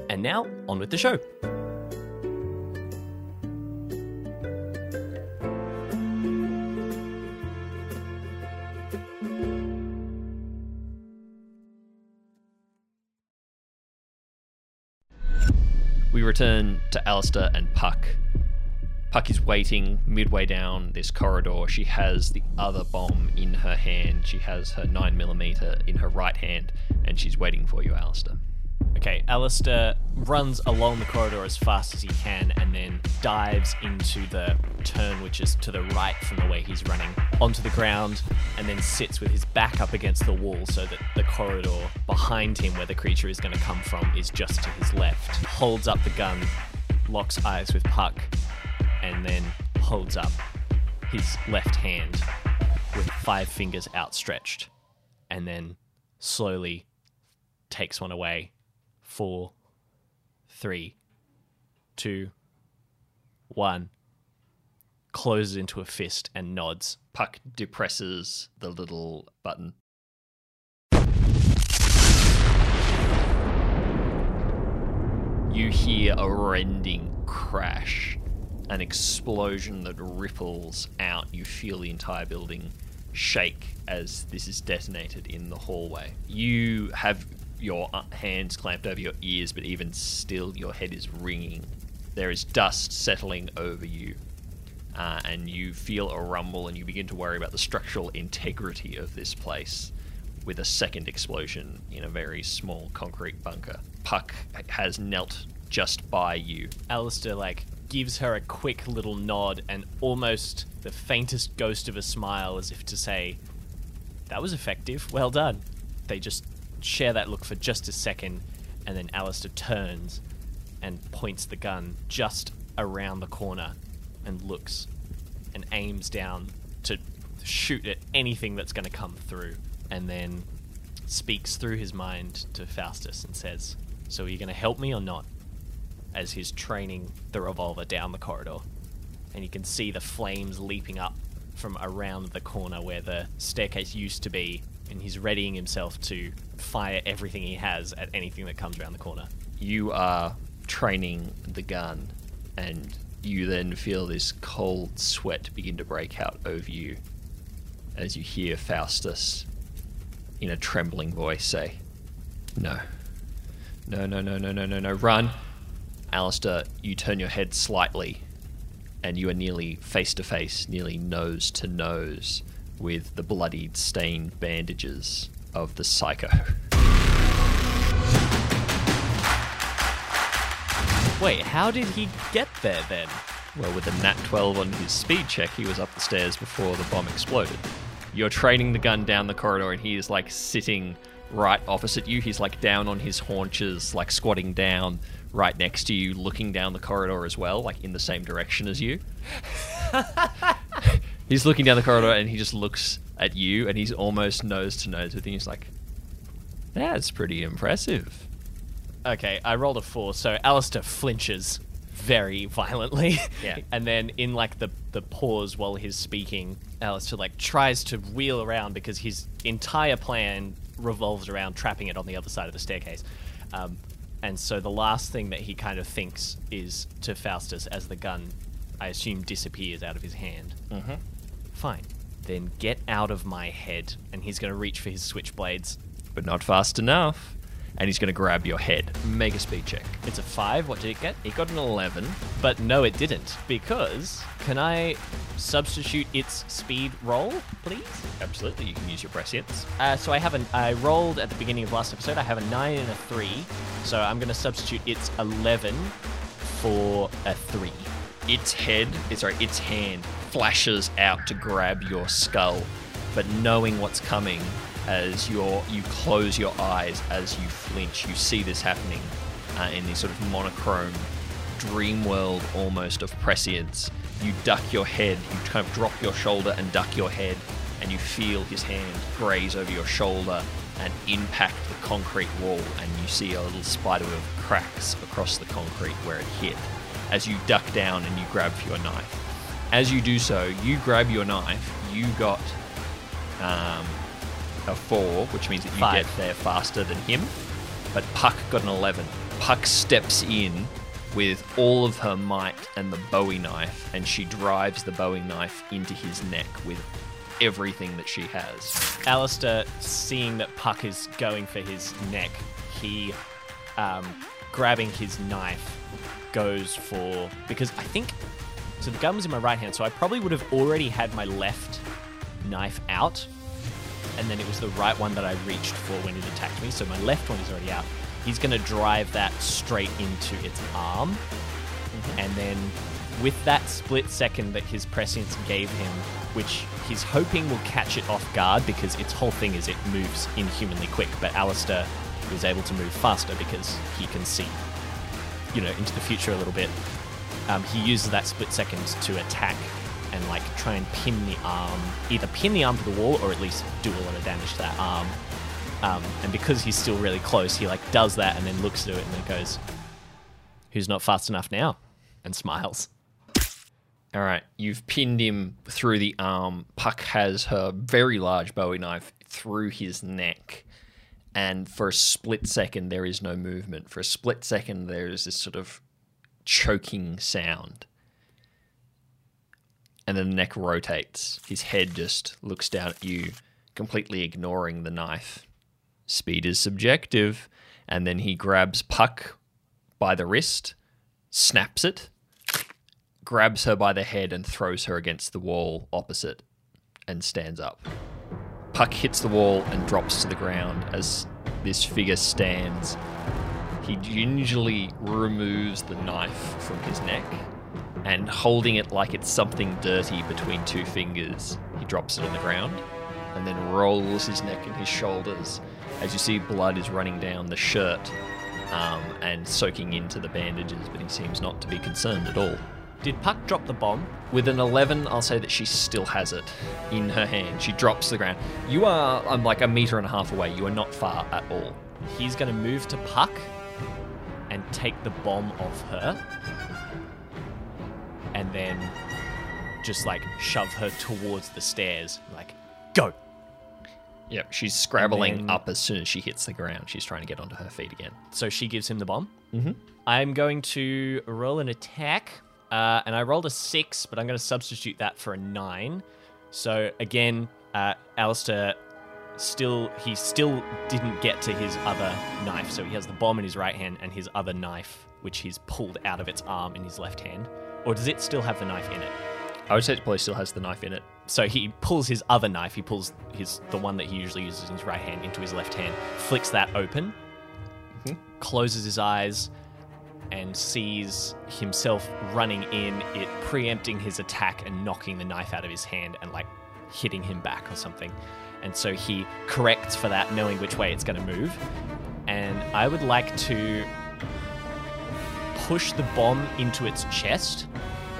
B: And now, on with the show.
A: Return to Allister and Puck. Puck is waiting midway down this corridor. She has the other bomb in her hand. She has her 9mm in her right hand, and she's waiting for you, Allister.
B: Okay, Allister runs along the corridor as fast as he can and then dives into the turn, which is to the right from the way he's running, onto the ground, and then sits with his back up against the wall so that the corridor behind him, where the creature is going to come from, is just to his left. Holds up the gun, locks eyes with Puck, and then holds up his left hand with five fingers outstretched, and then slowly takes one away four, three, two, one, closes into a fist and nods.
A: Puck depresses the little button. You hear a rending crash, an explosion that ripples out. You feel the entire building shake as this is detonated in the hallway. You have your uh, hands clamped over your ears, but even still, your head is ringing. There is dust settling over you, uh, and you feel a rumble, and you begin to worry about the structural integrity of this place. With a second explosion in a very small concrete bunker, Puck has knelt just by you.
B: Allister, like, gives her a quick little nod and almost the faintest ghost of a smile as if to say, That was effective. Well done. They just share that look for just a second, and then Allister turns and points the gun just around the corner and looks and aims down to shoot at anything that's going to come through, and then speaks through his mind to Faustus and says, So are you going to help me or not? As he's training the revolver down the corridor. And you can see the flames leaping up from around the corner where the staircase used to be, and he's readying himself to fire everything he has at anything that comes around the corner.
A: you are training the gun, and you then feel this cold sweat begin to break out over you as you hear Faustus in a trembling voice say, No. No, no, no, no, no, no, no, run. Allister, you turn your head slightly, and you are nearly face to face, nearly nose to nose with the bloodied, stained bandages of the psycho.
B: Wait, how did he get there then?
A: Well, with a nat 12 on his speed check, he was up the stairs before the bomb exploded. You're training the gun down the corridor, and he is like sitting right opposite you. He's like down on his haunches, like squatting down right next to you, looking down the corridor as well, like in the same direction as you. he's looking down the corridor, and he just looks at you, and he's almost nose to nose with you. He's like, That's pretty impressive.
B: Okay, I rolled a four, so Allister flinches very violently.
A: Yeah.
B: and then in like the the pause while he's speaking, Allister like tries to wheel around because his entire plan revolves around trapping it on the other side of the staircase. Um, and so the last thing that he kind of thinks is to Faustus as the gun, I assume, disappears out of his hand.
A: Mm-hmm.
B: Fine. Then get out of my head. And he's going to reach for his switchblades.
A: But not fast enough. And he's going to grab your head. Make a speed check.
B: It's a five. What did it get?
A: It got an 11.
B: But no, it didn't. Because can I substitute its speed roll, please?
A: Absolutely, you can use your prescience.
B: Uh, so I have an. I rolled at the beginning of last episode. I have a nine and a three. So I'm going to substitute its eleven for a three.
A: Its head, sorry, its hand flashes out to grab your skull, but knowing what's coming as your you close your eyes as you flinch, you see this happening uh, in this sort of monochrome dream world almost of prescience. You duck your head, you kind of drop your shoulder and duck your head, and you feel his hand graze over your shoulder and impact the concrete wall, and you see a little spider web cracks across the concrete where it hit as you duck down and you grab for your knife. As you do so, you grab your knife, you got um, a four, which means that you
B: Five.
A: get there faster than him. But Puck got an 11. Puck steps in with all of her might and the Bowie knife, and she drives the Bowie knife into his neck with everything that she has.
B: Allister, seeing that Puck is going for his neck, he, um, grabbing his knife, goes for because I think so. The gun was in my right hand, so I probably would have already had my left knife out, and then it was the right one that I reached for when it attacked me. So my left one is already out. He's going to drive that straight into its arm, mm-hmm. and then with that split second that his prescience gave him, which he's hoping will catch it off guard because its whole thing is it moves inhumanly quick, but Allister is able to move faster because he can see, you know, into the future a little bit. Um, he uses that split second to attack and like try and pin the arm, either pin the arm to the wall or at least do a lot of damage to that arm. Um, and because he's still really close, he like does that and then looks at it and then goes, "Who's not fast enough now?" and smiles.
A: All right, you've pinned him through the arm. Puck has her very large Bowie knife through his neck. And for a split second, there is no movement. For a split second, there is this sort of choking sound. And then the neck rotates. His head just looks down at you, completely ignoring the knife. Speed is subjective. And then he grabs Puck by the wrist, snaps it, grabs her by the head and throws her against the wall opposite and stands up. Puck hits the wall and drops to the ground as this figure stands. He gingerly removes the knife from his neck and holding it like it's something dirty between two fingers, he drops it on the ground and then rolls his neck and his shoulders as you see blood is running down the shirt um, and soaking into the bandages, but he seems not to be concerned at all.
B: Did Puck drop the bomb?
A: With an 11, I'll say that she still has it in her hand. She drops to the ground. You are I'm like a meter and a half away. You are not far at all.
B: He's going to move to Puck and take the bomb off her. And then just like shove her towards the stairs. Like, go.
A: Yep, she's scrabbling
B: then-
A: up as soon as she hits the ground. She's trying to get onto her feet again.
B: So she gives him the bomb. Mm-hmm. I'm going to roll an attack. Uh, and I rolled a six, but I'm going to substitute that for a nine. So again, uh, Allister still he still didn't get to his other knife. So he has the bomb in his right hand and his other knife, which he's pulled out of its arm in his left hand. Or does it still have the knife in it?
A: I would say it probably still has the knife in it.
B: So he pulls his other knife. He pulls his the one that he usually uses in his right hand into his left hand. Flicks that open. Closes his eyes and sees himself running in. It preempting his attack and knocking the knife out of his hand and like hitting him back or something. And so he corrects for that, knowing which way it's going to move. And I would like to push the bomb into its chest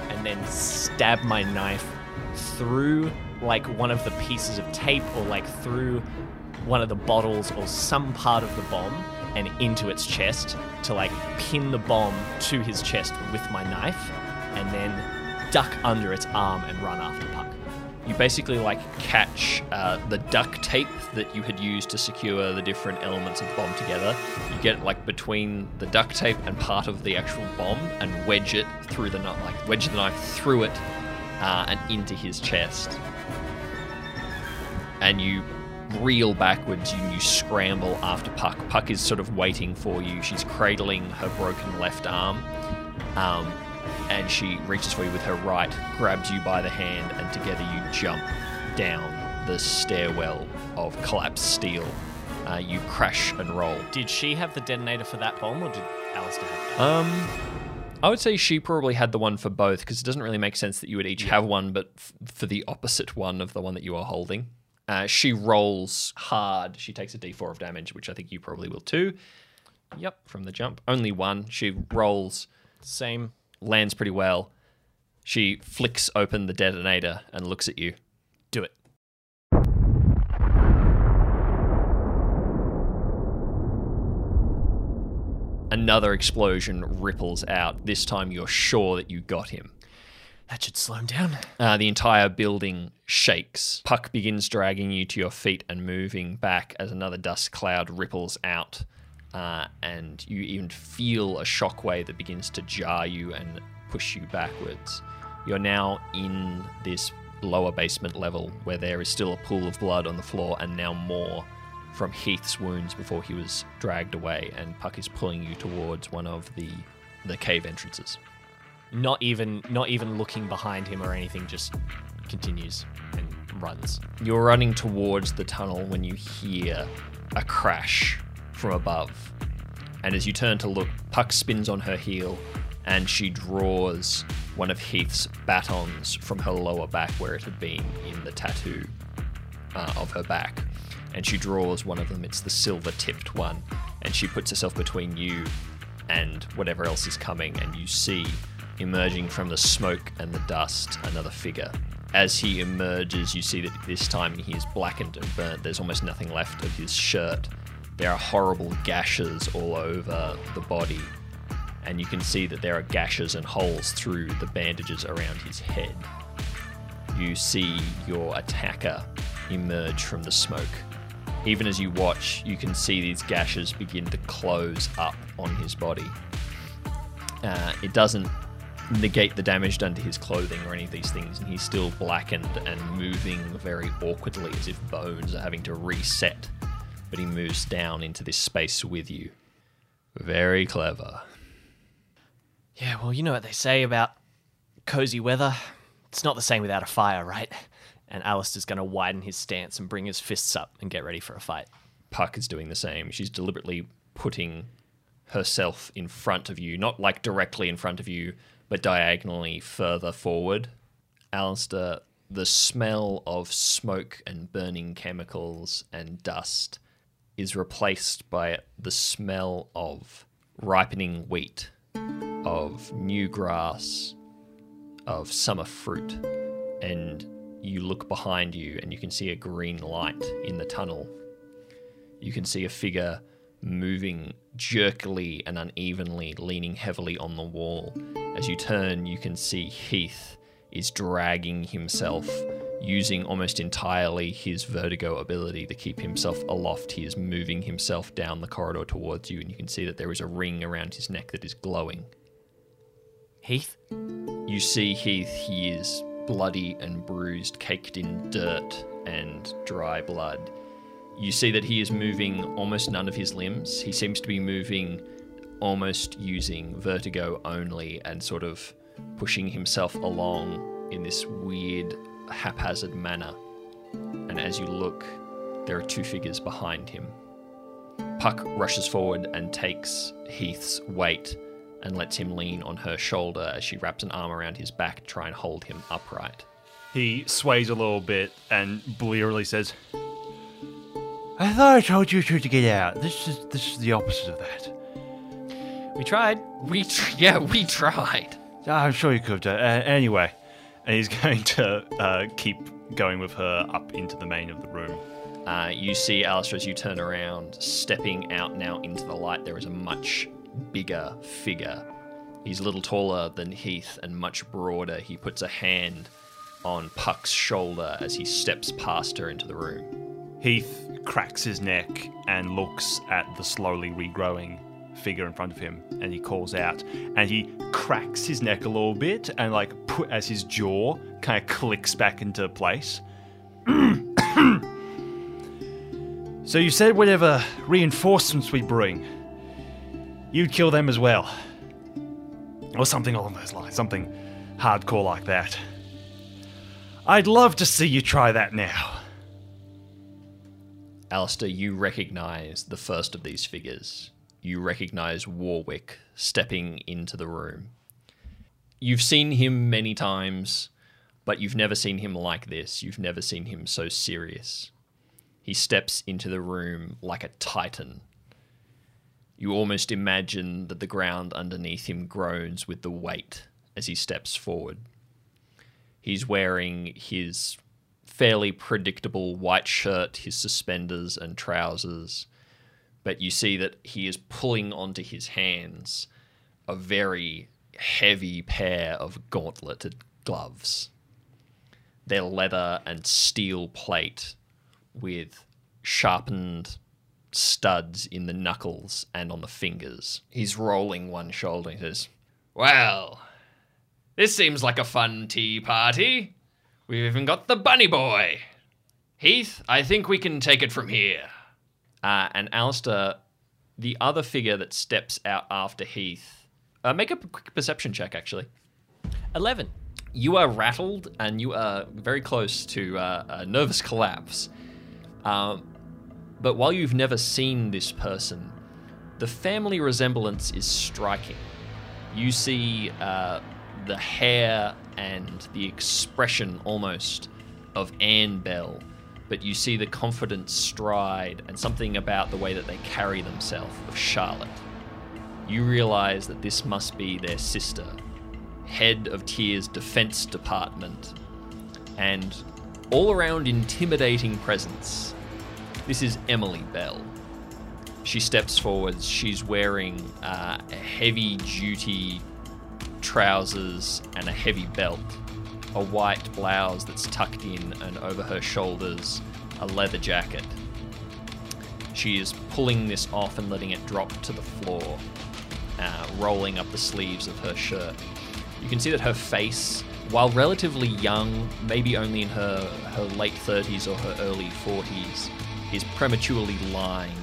B: and then stab my knife through like one of the pieces of tape or like through one of the bottles or some part of the bomb and into its chest to like pin the bomb to his chest with my knife and then duck under its arm and run after Puck.
A: You basically like catch uh, the duct tape that you had used to secure the different elements of the bomb together. You get it like between the duct tape and part of the actual bomb, and wedge it through the knife, like wedge the knife through it uh, and into his chest. And you reel backwards and you scramble after Puck. Puck is sort of waiting for you. She's cradling her broken left arm. Um, and she reaches for you with her right, grabs you by the hand, and together you jump down the stairwell of collapsed steel. Uh, you crash and roll.
B: Did she have the detonator for that bomb or did Allister have that?
A: Um, I would say she probably had the one for both because it doesn't really make sense that you would each have one, but f- for the opposite one of the one that you are holding. Uh, she rolls hard. She takes a d4 of damage, which I think you probably will too. Yep, from the jump. Only one. She rolls
B: Same.
A: Lands pretty well. She flicks open the detonator and looks at you.
B: Do it.
A: Another explosion ripples out. This time you're sure that you got him.
B: That should slow him down.
A: Uh, the entire building shakes. Puck begins dragging you to your feet and moving back as another dust cloud ripples out. Uh, and you even feel a shockwave that begins to jar you and push you backwards. You're now in this lower basement level where there is still a pool of blood on the floor and now more from Heath's wounds before he was dragged away. And Puck is pulling you towards one of the the cave entrances.
B: Not even not even looking behind him or anything, just continues and runs.
A: You're running towards the tunnel when you hear a crash from above. And as you turn to look, Puck spins on her heel and she draws one of Heath's batons from her lower back where it had been in the tattoo uh, of her back. And she draws one of them, it's the silver tipped one. And she puts herself between you and whatever else is coming, and you see emerging from the smoke and the dust another figure. As he emerges, you see that this time he is blackened and burnt. There's almost nothing left of his shirt. There are horrible gashes all over the body, and you can see that there are gashes and holes through the bandages around his head. You see your attacker emerge from the smoke. Even as you watch, you can see these gashes begin to close up on his body. Uh, it doesn't negate the damage done to his clothing or any of these things, and he's still blackened and moving very awkwardly as if bones are having to reset. But he moves down into this space with you. Very clever.
B: Yeah, well, you know what they say about cozy weather. It's not the same without a fire, right? And Allister's going to widen his stance and bring his fists up and get ready for a fight.
A: Puck is doing the same. She's deliberately putting herself in front of you, not like directly in front of you, but diagonally further forward. Allister, the smell of smoke and burning chemicals and dust is replaced by the smell of ripening wheat, of new grass, of summer fruit. And you look behind you and you can see a green light in the tunnel. You can see a figure moving jerkily and unevenly, leaning heavily on the wall. As you turn, you can see Heath is dragging himself, using almost entirely his vertigo ability to keep himself aloft. He is moving himself down the corridor towards you, and you can see that there is a ring around his neck that is glowing.
B: Heath?
A: You see Heath, he is bloody and bruised, caked in dirt and dry blood. You see that he is moving almost none of his limbs. He seems to be moving almost using vertigo only and sort of pushing himself along in this weird, haphazard manner. And as you look, there are two figures behind him. Puck rushes forward and takes Heath's weight and lets him lean on her shoulder as she wraps an arm around his back to try and hold him upright.
C: He sways a little bit and blearily says, I thought I told you two to get out. This is this is the opposite of that.
B: We tried.
A: We tr- yeah, we tried.
C: I'm sure you could have done. Uh, anyway, and he's going to uh, keep going with her up into the main of the room.
A: Uh, you see Allister as you turn around, stepping out now into the light. There is a much bigger figure. He's a little taller than Heath and much broader. He puts a hand on Puck's shoulder as he steps past her into the room.
C: Heath cracks his neck and looks at the slowly regrowing figure in front of him and he calls out and he cracks his neck a little bit and like put as his jaw kind of clicks back into place. So you said whatever reinforcements we bring you'd kill them as well. Or something along those lines something hardcore like that. I'd love to see you try that now
A: Allister, you recognize the first of these figures. You recognize Warwick stepping into the room. You've seen him many times, but you've never seen him like this. You've never seen him so serious. He steps into the room like a titan. You almost imagine that the ground underneath him groans with the weight as he steps forward. He's wearing his fairly predictable white shirt, his suspenders, and trousers. But you see that he is pulling onto his hands a very heavy pair of gauntleted gloves. They're leather and steel plate with sharpened studs in the knuckles and on the fingers. He's rolling one shoulder and says, Well, this seems like a fun tea party. We've even got the bunny boy. Heath, I think we can take it from here. Uh, and Allister, the other figure that steps out after Heath, uh, make a quick perception check actually.
B: 11.
A: You are rattled and you are very close to uh, a nervous collapse. Um, but while you've never seen this person, the family resemblance is striking. You see uh, the hair and the expression almost of Anne Bell, but you see the confident stride and something about the way that they carry themselves of Charlotte. You realize that this must be their sister, head of Tyr's defense department, and all around intimidating presence. This is Emily Bell. She steps forwards. She's wearing uh, a heavy duty trousers and a heavy belt, a white blouse that's tucked in and over her shoulders, a leather jacket. She is pulling this off and letting it drop to the floor, uh, rolling up the sleeves of her shirt. You can see that her face, while relatively young, maybe only in her, her late 30s or her early 40s, is prematurely lined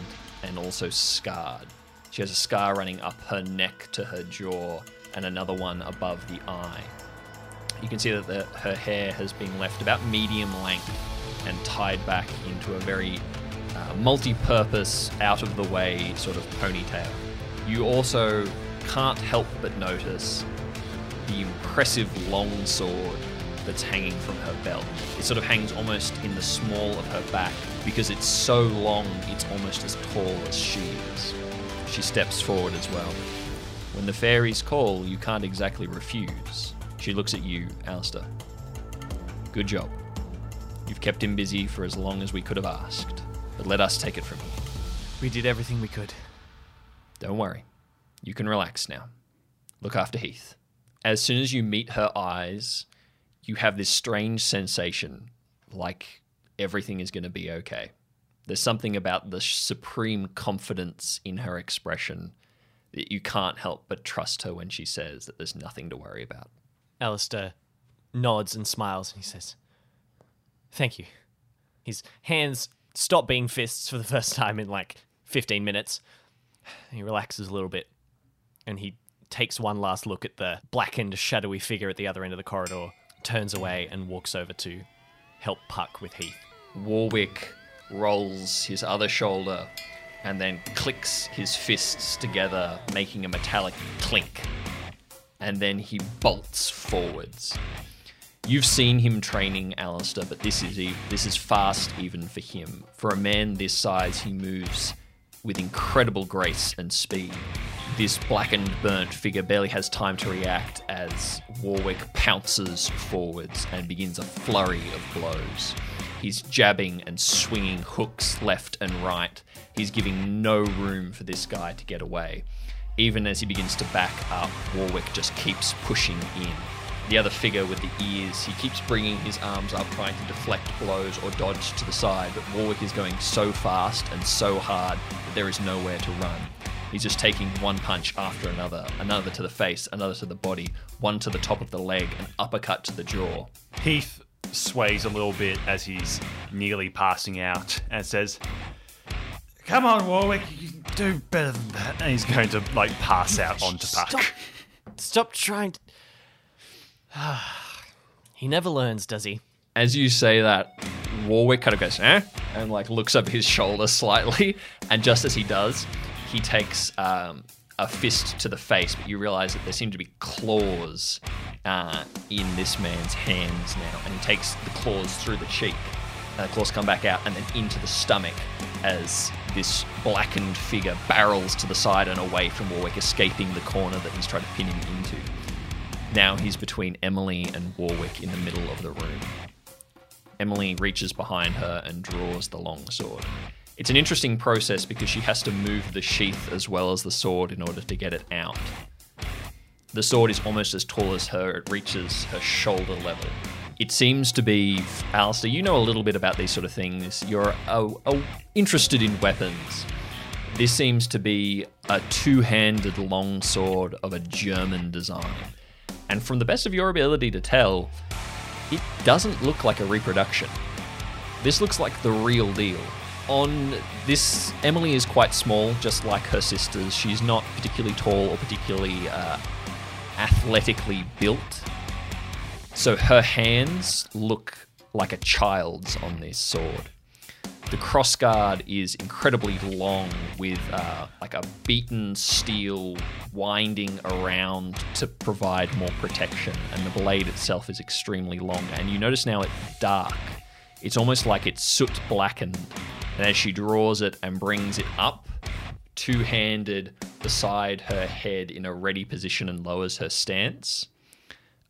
A: and also scarred. She has a scar running up her neck to her jaw and another one above the eye. You can see that the, her hair has been left about medium length and tied back into a very uh, multi purpose, out of the way sort of ponytail. You also can't help but notice the impressive long sword that's hanging from her belt. It sort of hangs almost in the small of her back because it's so long, it's almost as tall as she is. She steps forward as well. When the fairies call, you can't exactly refuse. She looks at you, Allister. Good job. You've kept him busy for as long as we could have asked, but let us take it from here.
B: We did everything we could.
A: Don't worry. You can relax now. Look after Heath. As soon as you meet her eyes, you have this strange sensation like everything is going to be okay. There's something about the supreme confidence in her expression you can't help but trust her when she says that there's nothing to worry about.
B: Allister nods and smiles and he says, Thank you. His hands stop being fists for the first time in like 15 minutes. He relaxes a little bit and he takes one last look at the blackened, shadowy figure at the other end of the corridor, turns away, and walks over to help Puck with Heath.
A: Warwick rolls his other shoulder and then clicks his fists together, making a metallic clink. And then he bolts forwards. You've seen him training Allister, but this is this is fast even for him. For a man this size, he moves with incredible grace and speed. This blackened, burnt figure barely has time to react as Warwick pounces forwards and begins a flurry of blows. He's jabbing and swinging hooks left and right. He's giving no room for this guy to get away. Even as he begins to back up, Warwick just keeps pushing in. The other figure with the ears, he keeps bringing his arms up, trying to deflect blows or dodge to the side, but Warwick is going so fast and so hard that there is nowhere to run. He's just taking one punch after another, another to the face, another to the body, one to the top of the leg, an uppercut to the jaw.
C: Heath sways a little bit as he's nearly passing out and says, Come on, Warwick, you can do better than that. And he's going to, like, pass out onto Puck.
B: Stop. Stop trying to. he never learns, does he?
A: As you say that, Warwick kind of goes, eh? And like looks up his shoulder slightly. And just as he does, he takes um, a fist to the face, but you realize that there seem to be claws uh, in this man's hands now. And he takes the claws through the cheek. and the claws come back out and then into the stomach as this blackened figure barrels to the side and away from Warwick, escaping the corner that he's trying to pin him into. Now he's between Emily and Warwick in the middle of the room. Emily reaches behind her and draws the long sword. It's an interesting process because she has to move the sheath as well as the sword in order to get it out. The sword is almost as tall as her, it reaches her shoulder level. It seems to be, Allister, you know a little bit about these sort of things. You're uh, uh, interested in weapons. This seems to be a two handed longsword of a German design. And from the best of your ability to tell, it doesn't look like a reproduction. This looks like the real deal. On this, Emily is quite small, just like her sisters. She's not particularly tall or particularly uh, athletically built. So her hands look like a child's on this sword. The crossguard is incredibly long with uh, like a beaten steel winding around to provide more protection, and the blade itself is extremely long. And you notice now it's dark. It's almost like it's soot blackened. And as she draws it and brings it up, two handed beside her head in a ready position and lowers her stance,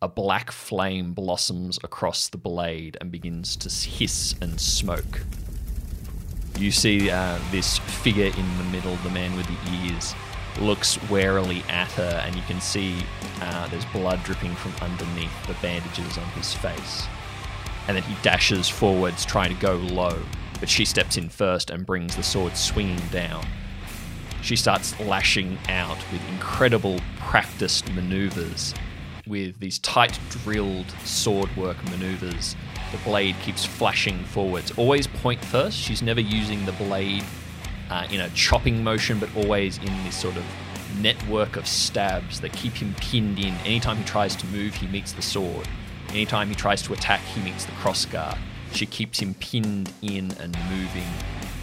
A: a black flame blossoms across the blade and begins to hiss and smoke. You see uh, this figure in the middle, the man with the ears, looks warily at her, and you can see uh, there's blood dripping from underneath the bandages on his face. And then he dashes forwards, trying to go low, but she steps in first and brings the sword swinging down. She starts lashing out with incredible practiced maneuvers, with these tight drilled sword work maneuvers. The blade keeps flashing forwards, always point first. She's never using the blade uh, in a chopping motion, but always in this sort of network of stabs that keep him pinned in. Anytime he tries to move, he meets the sword. Anytime he tries to attack, he meets the crossguard. She keeps him pinned in and moving,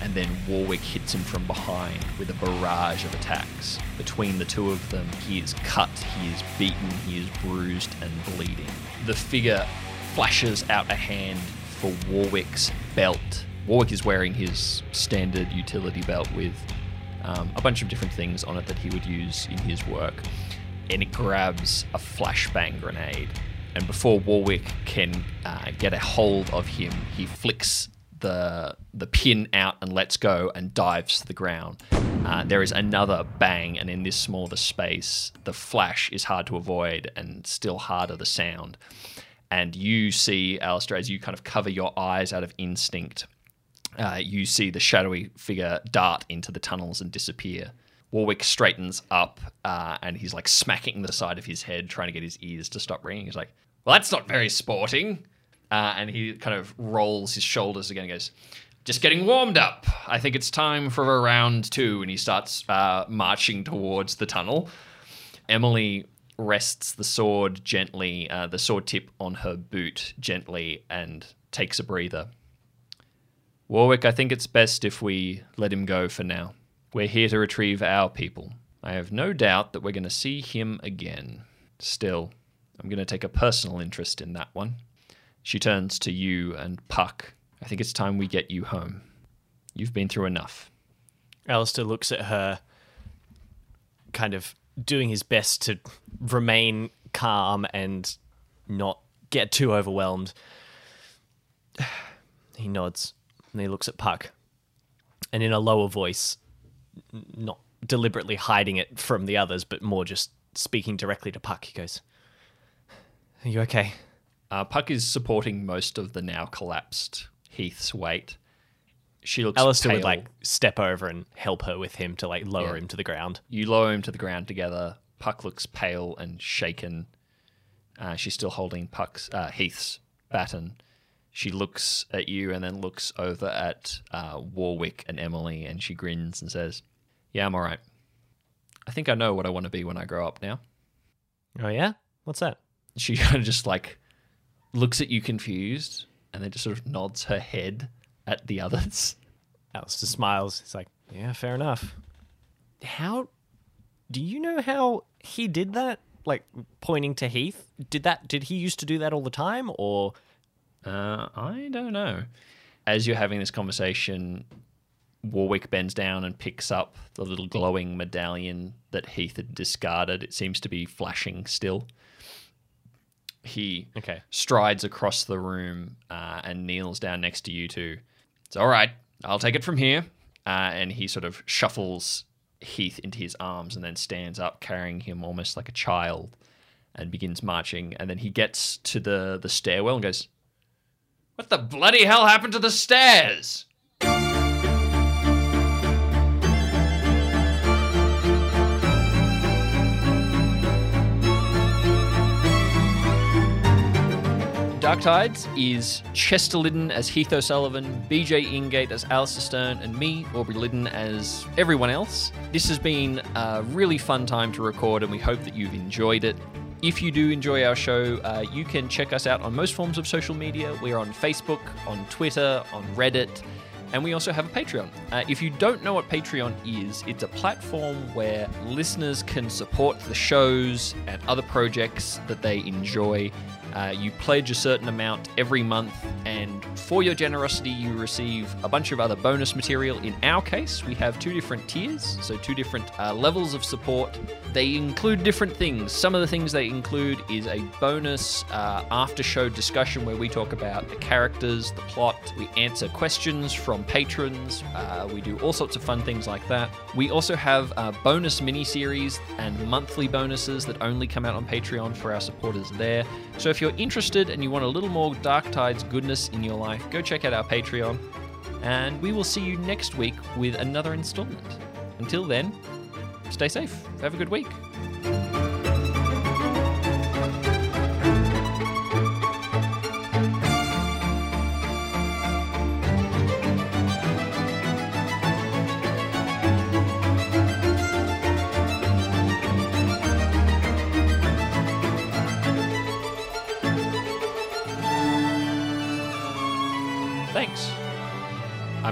A: and then Warwick hits him from behind with a barrage of attacks. Between the two of them, he is cut, he is beaten, he is bruised and bleeding. The figure flashes out a hand for Warwick's belt. Warwick is wearing his standard utility belt with um, a bunch of different things on it that he would use in his work. And it grabs a flashbang grenade. And before Warwick can uh, get a hold of him, he flicks the the pin out and lets go and dives to the ground. Uh, there is another bang, and in this smaller space, the flash is hard to avoid and still harder the sound. And you see, Allister, as you kind of cover your eyes out of instinct, uh, you see the shadowy figure dart into the tunnels and disappear. Warwick straightens up uh, and he's like smacking the side of his head, trying to get his ears to stop ringing. He's like, Well, that's not very sporting. Uh, and he kind of rolls his shoulders again and goes, Just getting warmed up. I think it's time for a round two. And he starts uh, marching towards the tunnel. Emily rests the sword gently, uh, the sword tip on her boot gently, and takes a breather. Warwick, I think it's best if we let him go for now. We're here to retrieve our people. I have no doubt that we're going to see him again. Still, I'm going to take a personal interest in that one. She turns to you and Puck. I think it's time we get you home. You've been through enough.
B: Allister looks at her, kind of doing his best to remain calm and not get too overwhelmed. He nods and he looks at Puck. And in a lower voice, not deliberately hiding it from the others, but more just speaking directly to Puck, he goes, Are you okay?
A: Uh, Puck is supporting most of the now collapsed Heath's weight. She looks
B: Allister would like step over and help her with him to like lower
A: Yeah.
B: him to the ground.
A: You lower him to the ground together. Puck looks pale and shaken. Uh, she's still holding Puck's uh, Heath's baton. She looks at you and then looks over at uh, Warwick and Emily, and she grins and says, "Yeah, I'm all right. I think I know what I want to be when I grow up now."
B: Oh yeah? What's that?
A: She kind of just like looks at you confused, and then just sort of nods her head at the others.
B: Allister smiles. He's like, Yeah, fair enough. How do you know how he did that? Like pointing to Heath? Did that did he used to do that all the time or
A: Uh, I don't know. as you're having this conversation, Warwick bends down and picks up the little glowing medallion that Heath had discarded. It seems to be flashing still. He
B: Okay.
A: strides across the room uh, and kneels down next to you two. It's all right. I'll take it from here. Uh, and he sort of shuffles Heath into his arms and then stands up, carrying him almost like a child, and begins marching. And then he gets to the the stairwell and goes, "What the bloody hell happened to the stairs?" Dark Tides is Chester Liddon as Heath O'Sullivan, BJ Ingate as Allister Stern, and me, Aubrey Liddon, as everyone else. This has been a really fun time to record, and we hope that you've enjoyed it. If you do enjoy our show, uh, you can check us out on most forms of social media. We're on Facebook, on Twitter, on Reddit, and we also have a Patreon. Uh, if you don't know what Patreon is, it's a platform where listeners can support the shows and other projects that they enjoy. Uh, you pledge a certain amount every month, and for your generosity, you receive a bunch of other bonus material. In our case, we have two different tiers, so two different uh, levels of support. They include different things. Some of the things they include is a bonus uh, after show discussion where we talk about the characters, the plot, we answer questions from patrons, uh, we do all sorts of fun things like that. We also have uh, bonus mini series and monthly bonuses that only come out on Patreon for our supporters there. So if you're interested and you want a little more Dark Tides goodness in your life, go check out our Patreon. And we will see you next week with another installment. Until then, stay safe. Have a good week.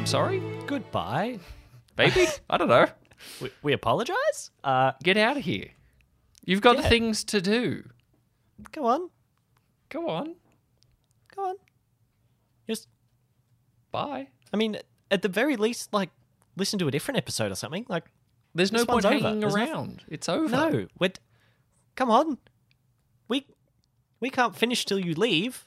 A: Sorry,
B: Goodbye.
A: baby. I don't know.
B: We, we apologize? Uh,
A: Get out of here. You've got
B: Yeah.
A: things to do.
B: go on.
A: Go on.
B: Go on. Just,
A: Bye.
B: I mean, at the very least, like, listen to a different episode or something. Like,
A: There's no
B: This
A: point
B: one's over.
A: hanging
B: There's nothing-
A: around. It's over.
B: no, we're, come on. We, we can't finish till you leave.